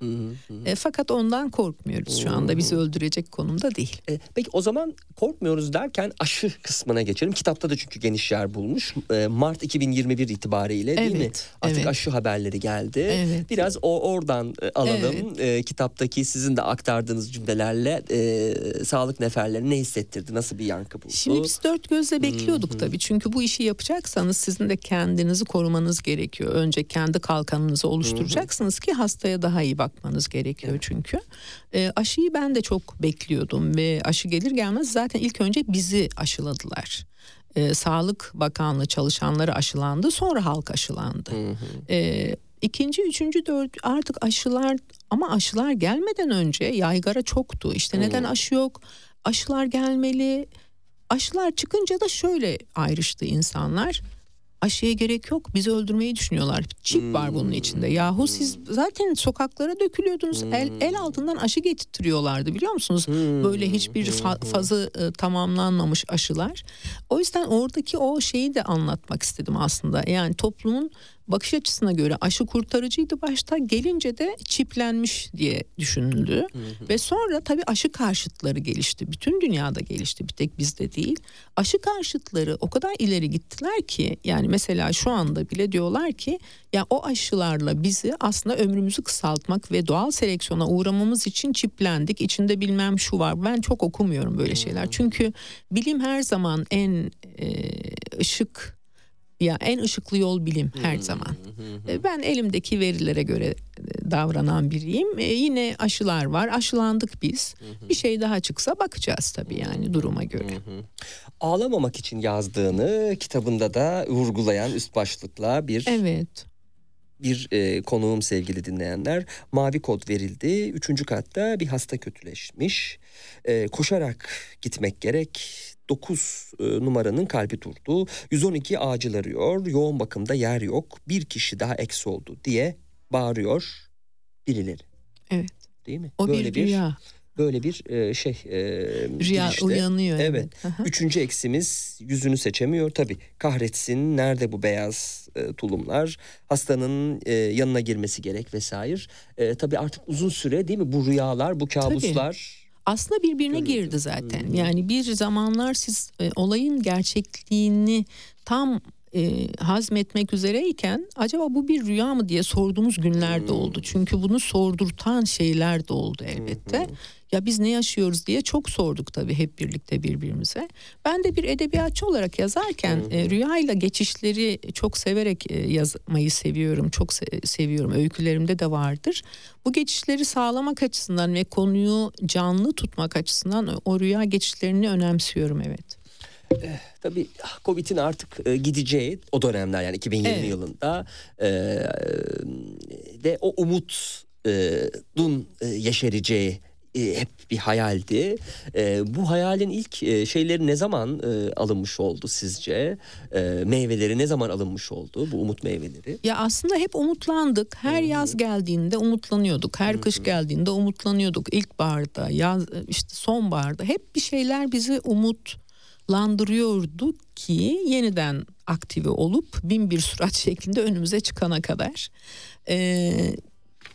E, fakat ondan korkmuyoruz şu anda. Bizi öldürecek konumda değil. E, peki o zaman korkmuyoruz derken aşı kısmına geçelim. Kitapta da çünkü geniş yer bulmuş. E, Mart 2021 itibariyle değil mi? Evet, Artık evet. aşı haberleri geldi. Evet. Biraz o oradan e, alalım. E, kitaptaki sizin de aktardığınız cümlelerle e, sağlık neferleri ne hissettirdi? Nasıl bir yankı buldu? Şimdi biz dört gözle bekliyorduk tabii. Çünkü bu işi yapacaksanız sizin de kendinizi korumanız gerekiyor. Önce kendi kalkanınızı oluşturacaksınız ki hastaya daha iyi bakmanız gerekiyor çünkü. E, aşıyı ben de çok bekliyordum ve aşı gelir gelmez zaten ilk önce bizi aşıladılar. E, Sağlık Bakanlığı çalışanları aşılandı sonra halk aşılandı. E, ikinci, üçüncü, dört artık aşılar ama aşılar gelmeden önce yaygara çoktu. İşte neden aşı yok? Aşılar gelmeli. Aşılar çıkınca da şöyle ayrıştı insanlar. Aşıya gerek yok. Bizi öldürmeyi düşünüyorlar. Çip var bunun içinde. Yahu siz zaten sokaklara dökülüyordunuz. El, el altından aşı getirtiyorlardı biliyor musunuz? Böyle hiçbir fa- fazı e, tamamlanmamış aşılar. O yüzden oradaki o şeyi de anlatmak istedim aslında. Yani toplumun bakış açısına göre aşı kurtarıcıydı başta gelince de çiplenmiş diye düşünüldü. Ve sonra tabii aşı karşıtları gelişti. Bütün dünyada gelişti bir tek bizde değil. Aşı karşıtları o kadar ileri gittiler ki yani mesela şu anda bile diyorlar ki ya o aşılarla bizi aslında ömrümüzü kısaltmak ve doğal seleksiyona uğramamız için çiplendik. İçinde bilmem şu var. Ben çok okumuyorum böyle şeyler. Çünkü bilim her zaman en e, ışık ya en ışıklı yol bilim her zaman. E, Ben elimdeki verilere göre e, davranan biriyim. E, yine aşılar var. Aşılandık biz. Bir şey daha çıksa bakacağız tabii yani duruma göre. Ağlamamak için yazdığını kitabında da vurgulayan üst başlıkla bir Evet. bir e, konuğum sevgili dinleyenler. Mavi kod verildi. Üçüncü katta bir hasta kötüleşmiş. E, koşarak gitmek gerek. 9 numaranın kalbi durdu. 112 acil arıyor. Yoğun bakımda yer yok. Bir kişi daha eks oldu diye bağırıyor birileri. Evet. Değil mi? O Böyle bir rüya. böyle bir e, şey e, Rüya girişte. uyanıyor. Evet. Evet. Üçüncü eksimiz yüzünü seçemiyor. Tabii kahretsin nerede bu beyaz e, tulumlar? Hastanın e, yanına girmesi gerek vesaire. E, tabii artık uzun süre değil mi bu rüyalar, bu kabuslar? Aslında birbirine Görüldü. girdi zaten. Yani bir zamanlar siz e, olayın gerçekliğini tam e, hazmetmek üzereyken acaba bu bir rüya mı diye sorduğumuz günler de oldu. Çünkü bunu sordurtan şeyler de oldu elbette. Ya biz ne yaşıyoruz diye çok sorduk tabii hep birlikte birbirimize. Ben de bir edebiyatçı olarak yazarken e, rüyayla geçişleri çok severek e, yazmayı seviyorum. Çok se- seviyorum. Öykülerimde de vardır. Bu geçişleri sağlamak açısından ve konuyu canlı tutmak açısından o rüya geçişlerini önemsiyorum evet. Tabii ah, Covid'in artık e, gideceği o dönemler yani 2020 Evet. yılında e, ve o umutun e, yeşereceği e, hep bir hayaldi. E, bu hayalin ilk e, şeyleri ne zaman e, alınmış oldu sizce? E, meyveleri ne zaman alınmış oldu bu umut meyveleri? Ya aslında hep umutlandık. Her yaz geldiğinde umutlanıyorduk. Her kış geldiğinde umutlanıyorduk. İlkbaharda, yaz işte sonbaharda hep bir şeyler bizi umutlandırıyordu ki yeniden aktive olup bin bir surat şeklinde önümüze çıkana kadar. Ee,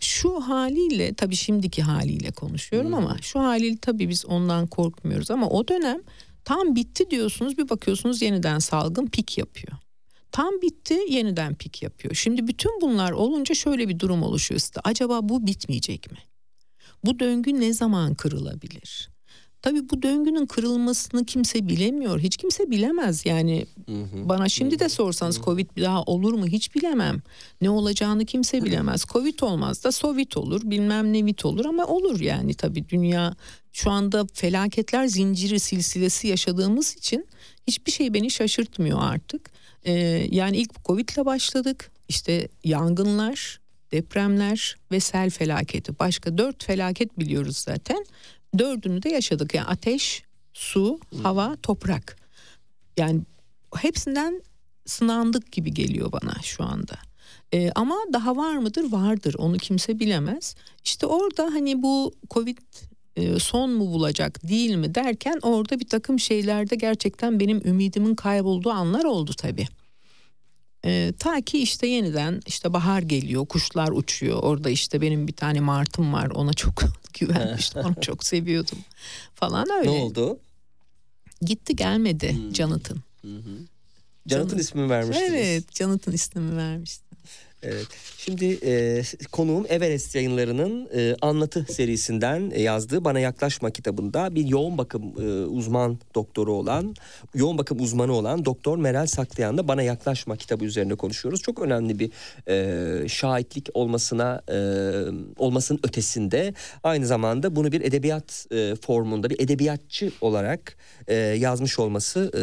şu haliyle tabii şimdiki haliyle konuşuyorum ama şu haliyle tabii biz ondan korkmuyoruz ama o dönem tam bitti diyorsunuz bir bakıyorsunuz yeniden salgın pik yapıyor. Tam bitti yeniden pik yapıyor. Şimdi bütün bunlar olunca şöyle bir durum oluşuyor size. Acaba bu bitmeyecek mi? Bu döngü ne zaman kırılabilir? Tabii bu döngünün kırılmasını kimse bilemiyor. Hiç kimse bilemez. Yani bana şimdi de sorsanız Covid bir daha olur mu hiç bilemem. Ne olacağını kimse bilemez. Covid olmaz da Sovit olur bilmem ne vit olur ama olur yani tabii dünya şu anda felaketler zinciri silsilesi yaşadığımız için hiçbir şey beni şaşırtmıyor artık. Ee, yani ilk Covid'le başladık. İşte yangınlar depremler ve sel felaketi. Başka dört felaket biliyoruz zaten. Dördünü de yaşadık. Yani ateş, su, hava, toprak. Yani hepsinden sınandık gibi geliyor bana şu anda. Ee, ama daha var mıdır? Vardır. Onu kimse bilemez. İşte orada hani bu Covid e, son mu bulacak değil mi derken orada bir takım şeylerde gerçekten benim ümidimin kaybolduğu anlar oldu tabii. Ee, ta ki işte yeniden işte bahar geliyor, kuşlar uçuyor. Orada işte benim bir tane martım var. Ona çok güvenmiştim. Onu çok seviyordum falan öyle. Ne oldu? Gitti gelmedi Hmm. Jonathan. Canım. ismini vermiştiniz. Evet, Jonathan ismini vermişti. Evet. Şimdi e, konuğum Everest yayınlarının e, anlatı serisinden yazdığı Bana Yaklaşma kitabında bir yoğun bakım e, uzman doktoru olan, yoğun bakım uzmanı olan Doktor Meral Saklayan'la Bana Yaklaşma kitabı üzerine konuşuyoruz. Çok önemli bir e, şahitlik olmasına e, olmasının ötesinde aynı zamanda bunu bir edebiyat e, formunda bir edebiyatçı olarak e, yazmış olması e,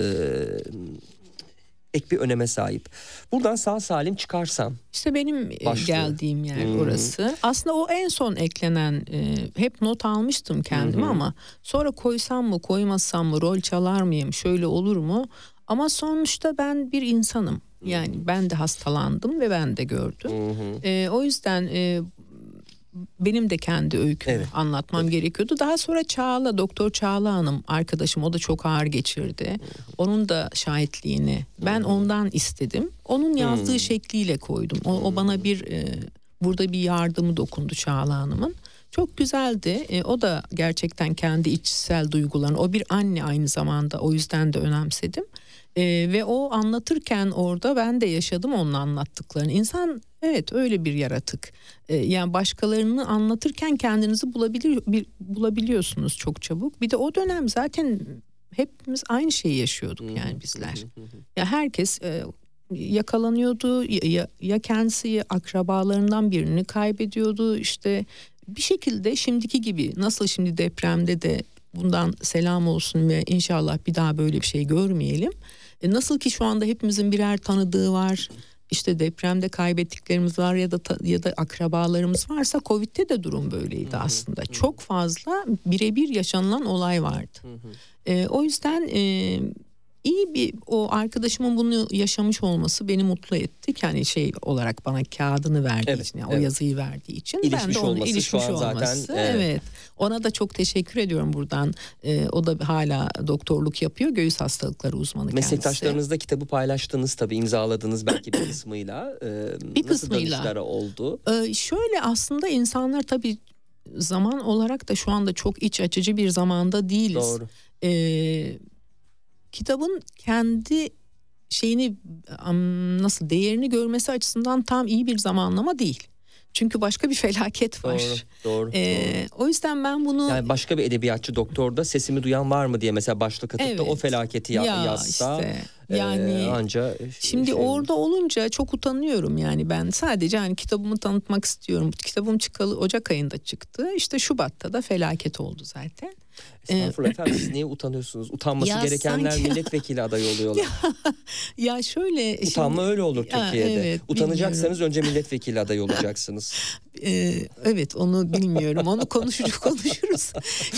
ek bir öneme sahip. Buradan sağ salim çıkarsam İşte benim e, Başlığı. geldiğim yer Hmm. orası. Aslında o en son eklenen e, hep not almıştım kendime ama sonra koysam mı koymasam mı rol çalar mıyım şöyle olur mu? Ama sonuçta ben bir insanım. Yani ben de hastalandım ve ben de gördüm. E, o yüzden e, benim de kendi öykümü Evet. anlatmam gerekiyordu. Daha sonra Çağla, Doktor Çağla Hanım arkadaşım o da çok ağır geçirdi. Onun da şahitliğini ben ondan istedim. Onun yazdığı şekliyle koydum. O, o bana bir e, burada bir yardımı dokundu Çağla Hanım'ın. Çok güzeldi. E, o da gerçekten kendi içsel duygularını. O bir anne aynı zamanda. O yüzden de önemsedim. E, ve o anlatırken orada ben de yaşadım onun anlattıklarını. İnsan evet öyle bir yaratık. E, yani başkalarını anlatırken kendinizi bulabilir bir, bulabiliyorsunuz çok çabuk. Bir de o dönem zaten hepimiz aynı şeyi yaşıyorduk yani bizler. Ya herkes e, yakalanıyordu ya, ya, ya kendisi ya akrabalarından birini kaybediyordu işte bir şekilde şimdiki gibi nasıl şimdi depremde de bundan selam olsun ve inşallah bir daha böyle bir şey görmeyelim. E, nasıl ki şu anda hepimizin birer tanıdığı var. İşte depremde kaybettiklerimiz var ya da ya da akrabalarımız varsa Covid'de de durum böyleydi aslında. Çok fazla birebir yaşanılan olay vardı. E, o yüzden e, iyi bir o arkadaşımın bunu yaşamış olması beni mutlu etti. Yani şey olarak bana kağıdını verdiği Evet, için, yani evet. o yazıyı verdiği için ben İlişmiş de onu olması şu ilişmiş an zaten, olması. evet. evet. Ona da çok teşekkür ediyorum buradan. E, o da hala doktorluk yapıyor. Göğüs hastalıkları uzmanı kendisi. Meslektaşlarınızla kitabı paylaştınız tabii imzaladınız belki bir kısmıyla. Ee, Bir nasıl kısmıyla. oldu? Ee, şöyle aslında insanlar tabii zaman olarak da şu anda çok iç açıcı bir zamanda değiliz. Doğru. Ee, kitabın kendi şeyini nasıl değerini görmesi açısından tam iyi bir zamanlama değil. Çünkü başka bir felaket var. Doğru. Doğru. Ee, o yüzden ben bunu Yani başka bir edebiyatçı doktorda sesimi duyan var mı diye mesela başlık atıp da o Evet. felaketi ya- Ya yazsa işte, e, yani anca Şimdi şey orada olunca çok utanıyorum yani ben sadece hani kitabımı tanıtmak istiyorum. Kitabım çıkalı Ocak ayında çıktı. İşte Şubat'ta da felaket oldu zaten. Estağfurullah efendim siz niye utanıyorsunuz? Utanması Ya gerekenler sanki- milletvekili adayı oluyorlar. Ya şöyle Utanma şimdi- öyle olur Ya, Türkiye'de. evet, Utanacaksanız önce milletvekili adayı olacaksınız. Ee, evet onu bilmiyorum. Onu konuşuruz konuşuruz.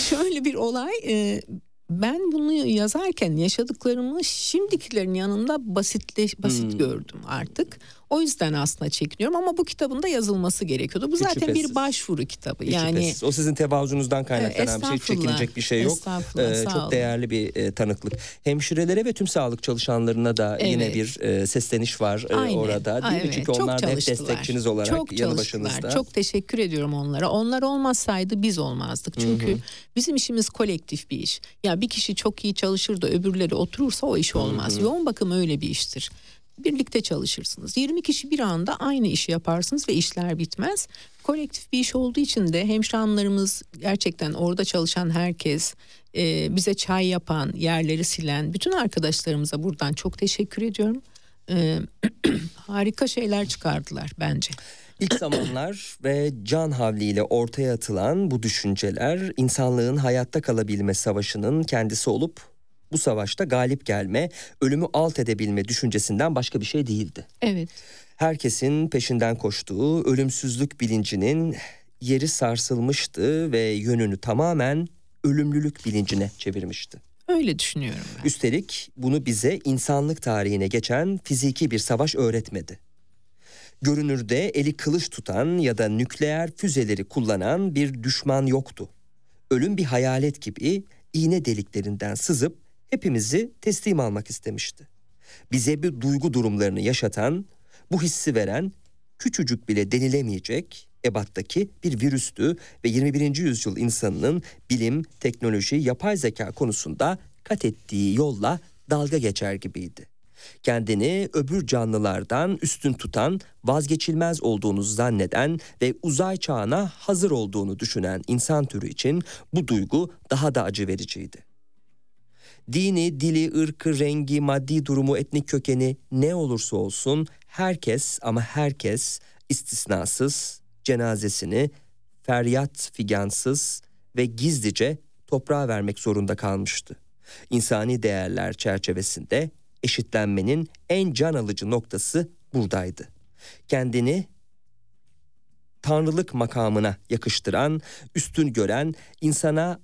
Şöyle bir olay. e, ben bunu yazarken yaşadıklarımı şimdikilerin yanında basitleş basit Hmm. gördüm artık. O yüzden aslında çekiniyorum ama bu kitabın da yazılması gerekiyordu. Bu Hiç zaten şüphesiz. bir başvuru kitabı. Hiç yani şüphesiz. o sizin tevazuunuzdan kaynaklanan bir şey. Çekinecek bir şey yok. Ee, çok olun. değerli bir e, tanıklık. Hemşirelere ve tüm sağlık çalışanlarına da yine Evet. bir e, sesleniş var e, Aynen. orada. Değil Ay, mi? evet. Çünkü Çok onlar da hep destekçiniz olarak Çok yanı başınızda. Çok teşekkür ediyorum onlara. Onlar olmazsaydı biz olmazdık. Çünkü bizim işimiz kolektif bir iş. Ya bir kişi çok iyi çalışır da öbürleri oturursa o iş olmaz. Yoğun bakım öyle bir iştir. Birlikte çalışırsınız. 20 kişi bir anda aynı işi yaparsınız ve işler bitmez. Kolektif bir iş olduğu için de hemşire hanımlarımız gerçekten orada çalışan herkes, e, bize çay yapan, yerleri silen bütün arkadaşlarımıza buradan çok teşekkür ediyorum. E, harika şeyler çıkardılar bence. İlk zamanlar ve can havliyle ortaya atılan bu düşünceler insanlığın hayatta kalabilme savaşının kendisi olup bu savaşta galip gelme, ölümü alt edebilme düşüncesinden başka bir şey değildi. Evet. Herkesin peşinden koştuğu ölümsüzlük bilincinin yeri sarsılmıştı ve yönünü tamamen ölümlülük bilincine çevirmişti. Öyle düşünüyorum ben. Üstelik bunu bize insanlık tarihine geçen fiziki bir savaş öğretmedi. Görünürde eli kılıç tutan ya da nükleer füzeleri kullanan bir düşman yoktu. Ölüm bir hayalet gibi iğne deliklerinden sızıp hepimizi teslim almak istemişti. Bize bir duygu durumlarını yaşatan, bu hissi veren küçücük bile denilemeyecek ebattaki bir virüstü ve 21. yüzyıl insanının bilim, teknoloji, yapay zeka konusunda kat ettiği yolla dalga geçer gibiydi. Kendini öbür canlılardan üstün tutan, vazgeçilmez olduğunu zanneden ve uzay çağına hazır olduğunu düşünen insan türü için bu duygu daha da acı vericiydi. Dini, dili, ırkı, rengi, maddi durumu, etnik kökeni ne olursa olsun herkes ama herkes istisnasız cenazesini feryat figansız ve gizlice toprağa vermek zorunda kalmıştı. İnsani değerler çerçevesinde eşitlenmenin en can alıcı noktası buradaydı. Kendini tanrılık makamına yakıştıran, üstün gören, insana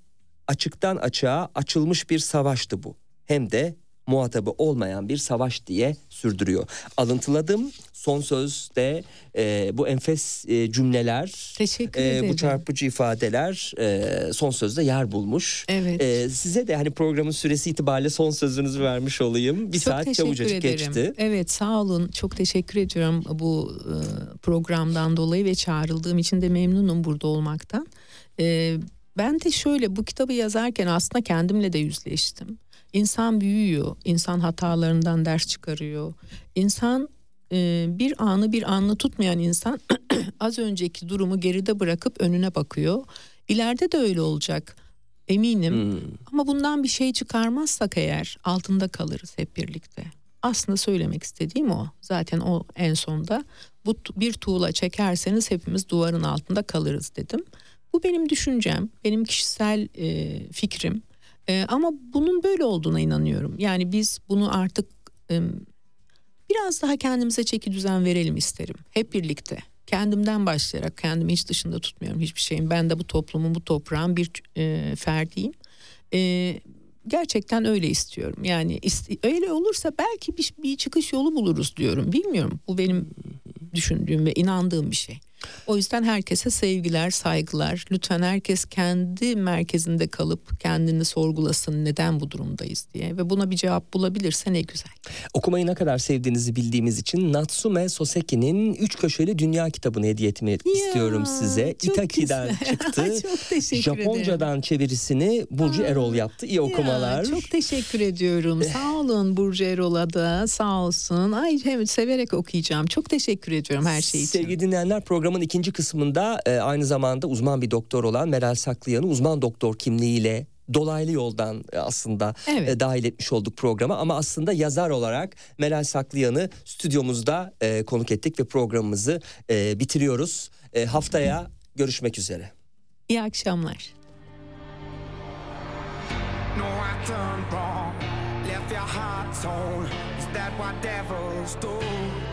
açıktan açığa açılmış bir savaştı bu. Hem de muhatabı olmayan bir savaş diye sürdürüyor. Alıntıladım son sözde e, bu enfes e, cümleler, Teşekkür e, ederim. bu çarpıcı ifadeler e, son sözde yer bulmuş. Evet. E, size de hani programın süresi itibariyle son sözünüzü vermiş olayım. Bir Çok saat çabucacık ederim. geçti. Evet sağ olun. Çok teşekkür ediyorum bu e, programdan dolayı ve çağrıldığım için de memnunum burada olmaktan. E, ben de şöyle bu kitabı yazarken aslında kendimle de yüzleştim. İnsan büyüyor, insan hatalarından ders çıkarıyor. İnsan e, bir anı bir anlı tutmayan insan az önceki durumu geride bırakıp önüne bakıyor. İleride de öyle olacak eminim. Hmm. Ama bundan bir şey çıkarmazsak eğer altında kalırız hep birlikte. Aslında söylemek istediğim o. Zaten o en sonda bu bir tuğla çekerseniz hepimiz duvarın altında kalırız dedim. Bu benim düşüncem, benim kişisel e, fikrim. E, ama bunun böyle olduğuna inanıyorum. Yani biz bunu artık e, biraz daha kendimize çeki düzen verelim isterim. Hep birlikte. Kendimden başlayarak kendimi hiç dışında tutmuyorum hiçbir şeyin. Ben de bu toplumun, bu toprağın bir e, ferdiyim. E, gerçekten öyle istiyorum. Yani ist- öyle olursa belki bir, bir çıkış yolu buluruz diyorum. Bilmiyorum. Bu benim düşündüğüm ve inandığım bir şey. O yüzden herkese sevgiler, saygılar. Lütfen herkes kendi merkezinde kalıp kendini sorgulasın neden bu durumdayız diye ve buna bir cevap bulabilirse ne güzel. Okumayı ne kadar sevdiğinizi bildiğimiz için Natsume Soseki'nin Üç Köşeli Dünya kitabını hediye etmek istiyorum size. çok Itaki'den güzel. çıktı. çok teşekkür Japoncadan ederim. çevirisini Burcu Aa, Erol yaptı. İyi okumalar. Ya, çok teşekkür ediyorum. Sağ olun Burcu Erol'a da sağ olsun. Ay hem severek okuyacağım. Çok teşekkür ediyorum her şey için. Sevgili dinleyenler programın ikinci kısmında e, aynı zamanda uzman bir doktor olan Meral Saklıyan'ı uzman doktor kimliğiyle dolaylı yoldan e, aslında Evet. e, dahil etmiş olduk programa ama aslında yazar olarak Meral Saklıyan'ı stüdyomuzda e, konuk ettik ve programımızı e, bitiriyoruz. E, haftaya görüşmek üzere. İyi akşamlar. No, I done wrong. Left your heart torn. Is that what devils do?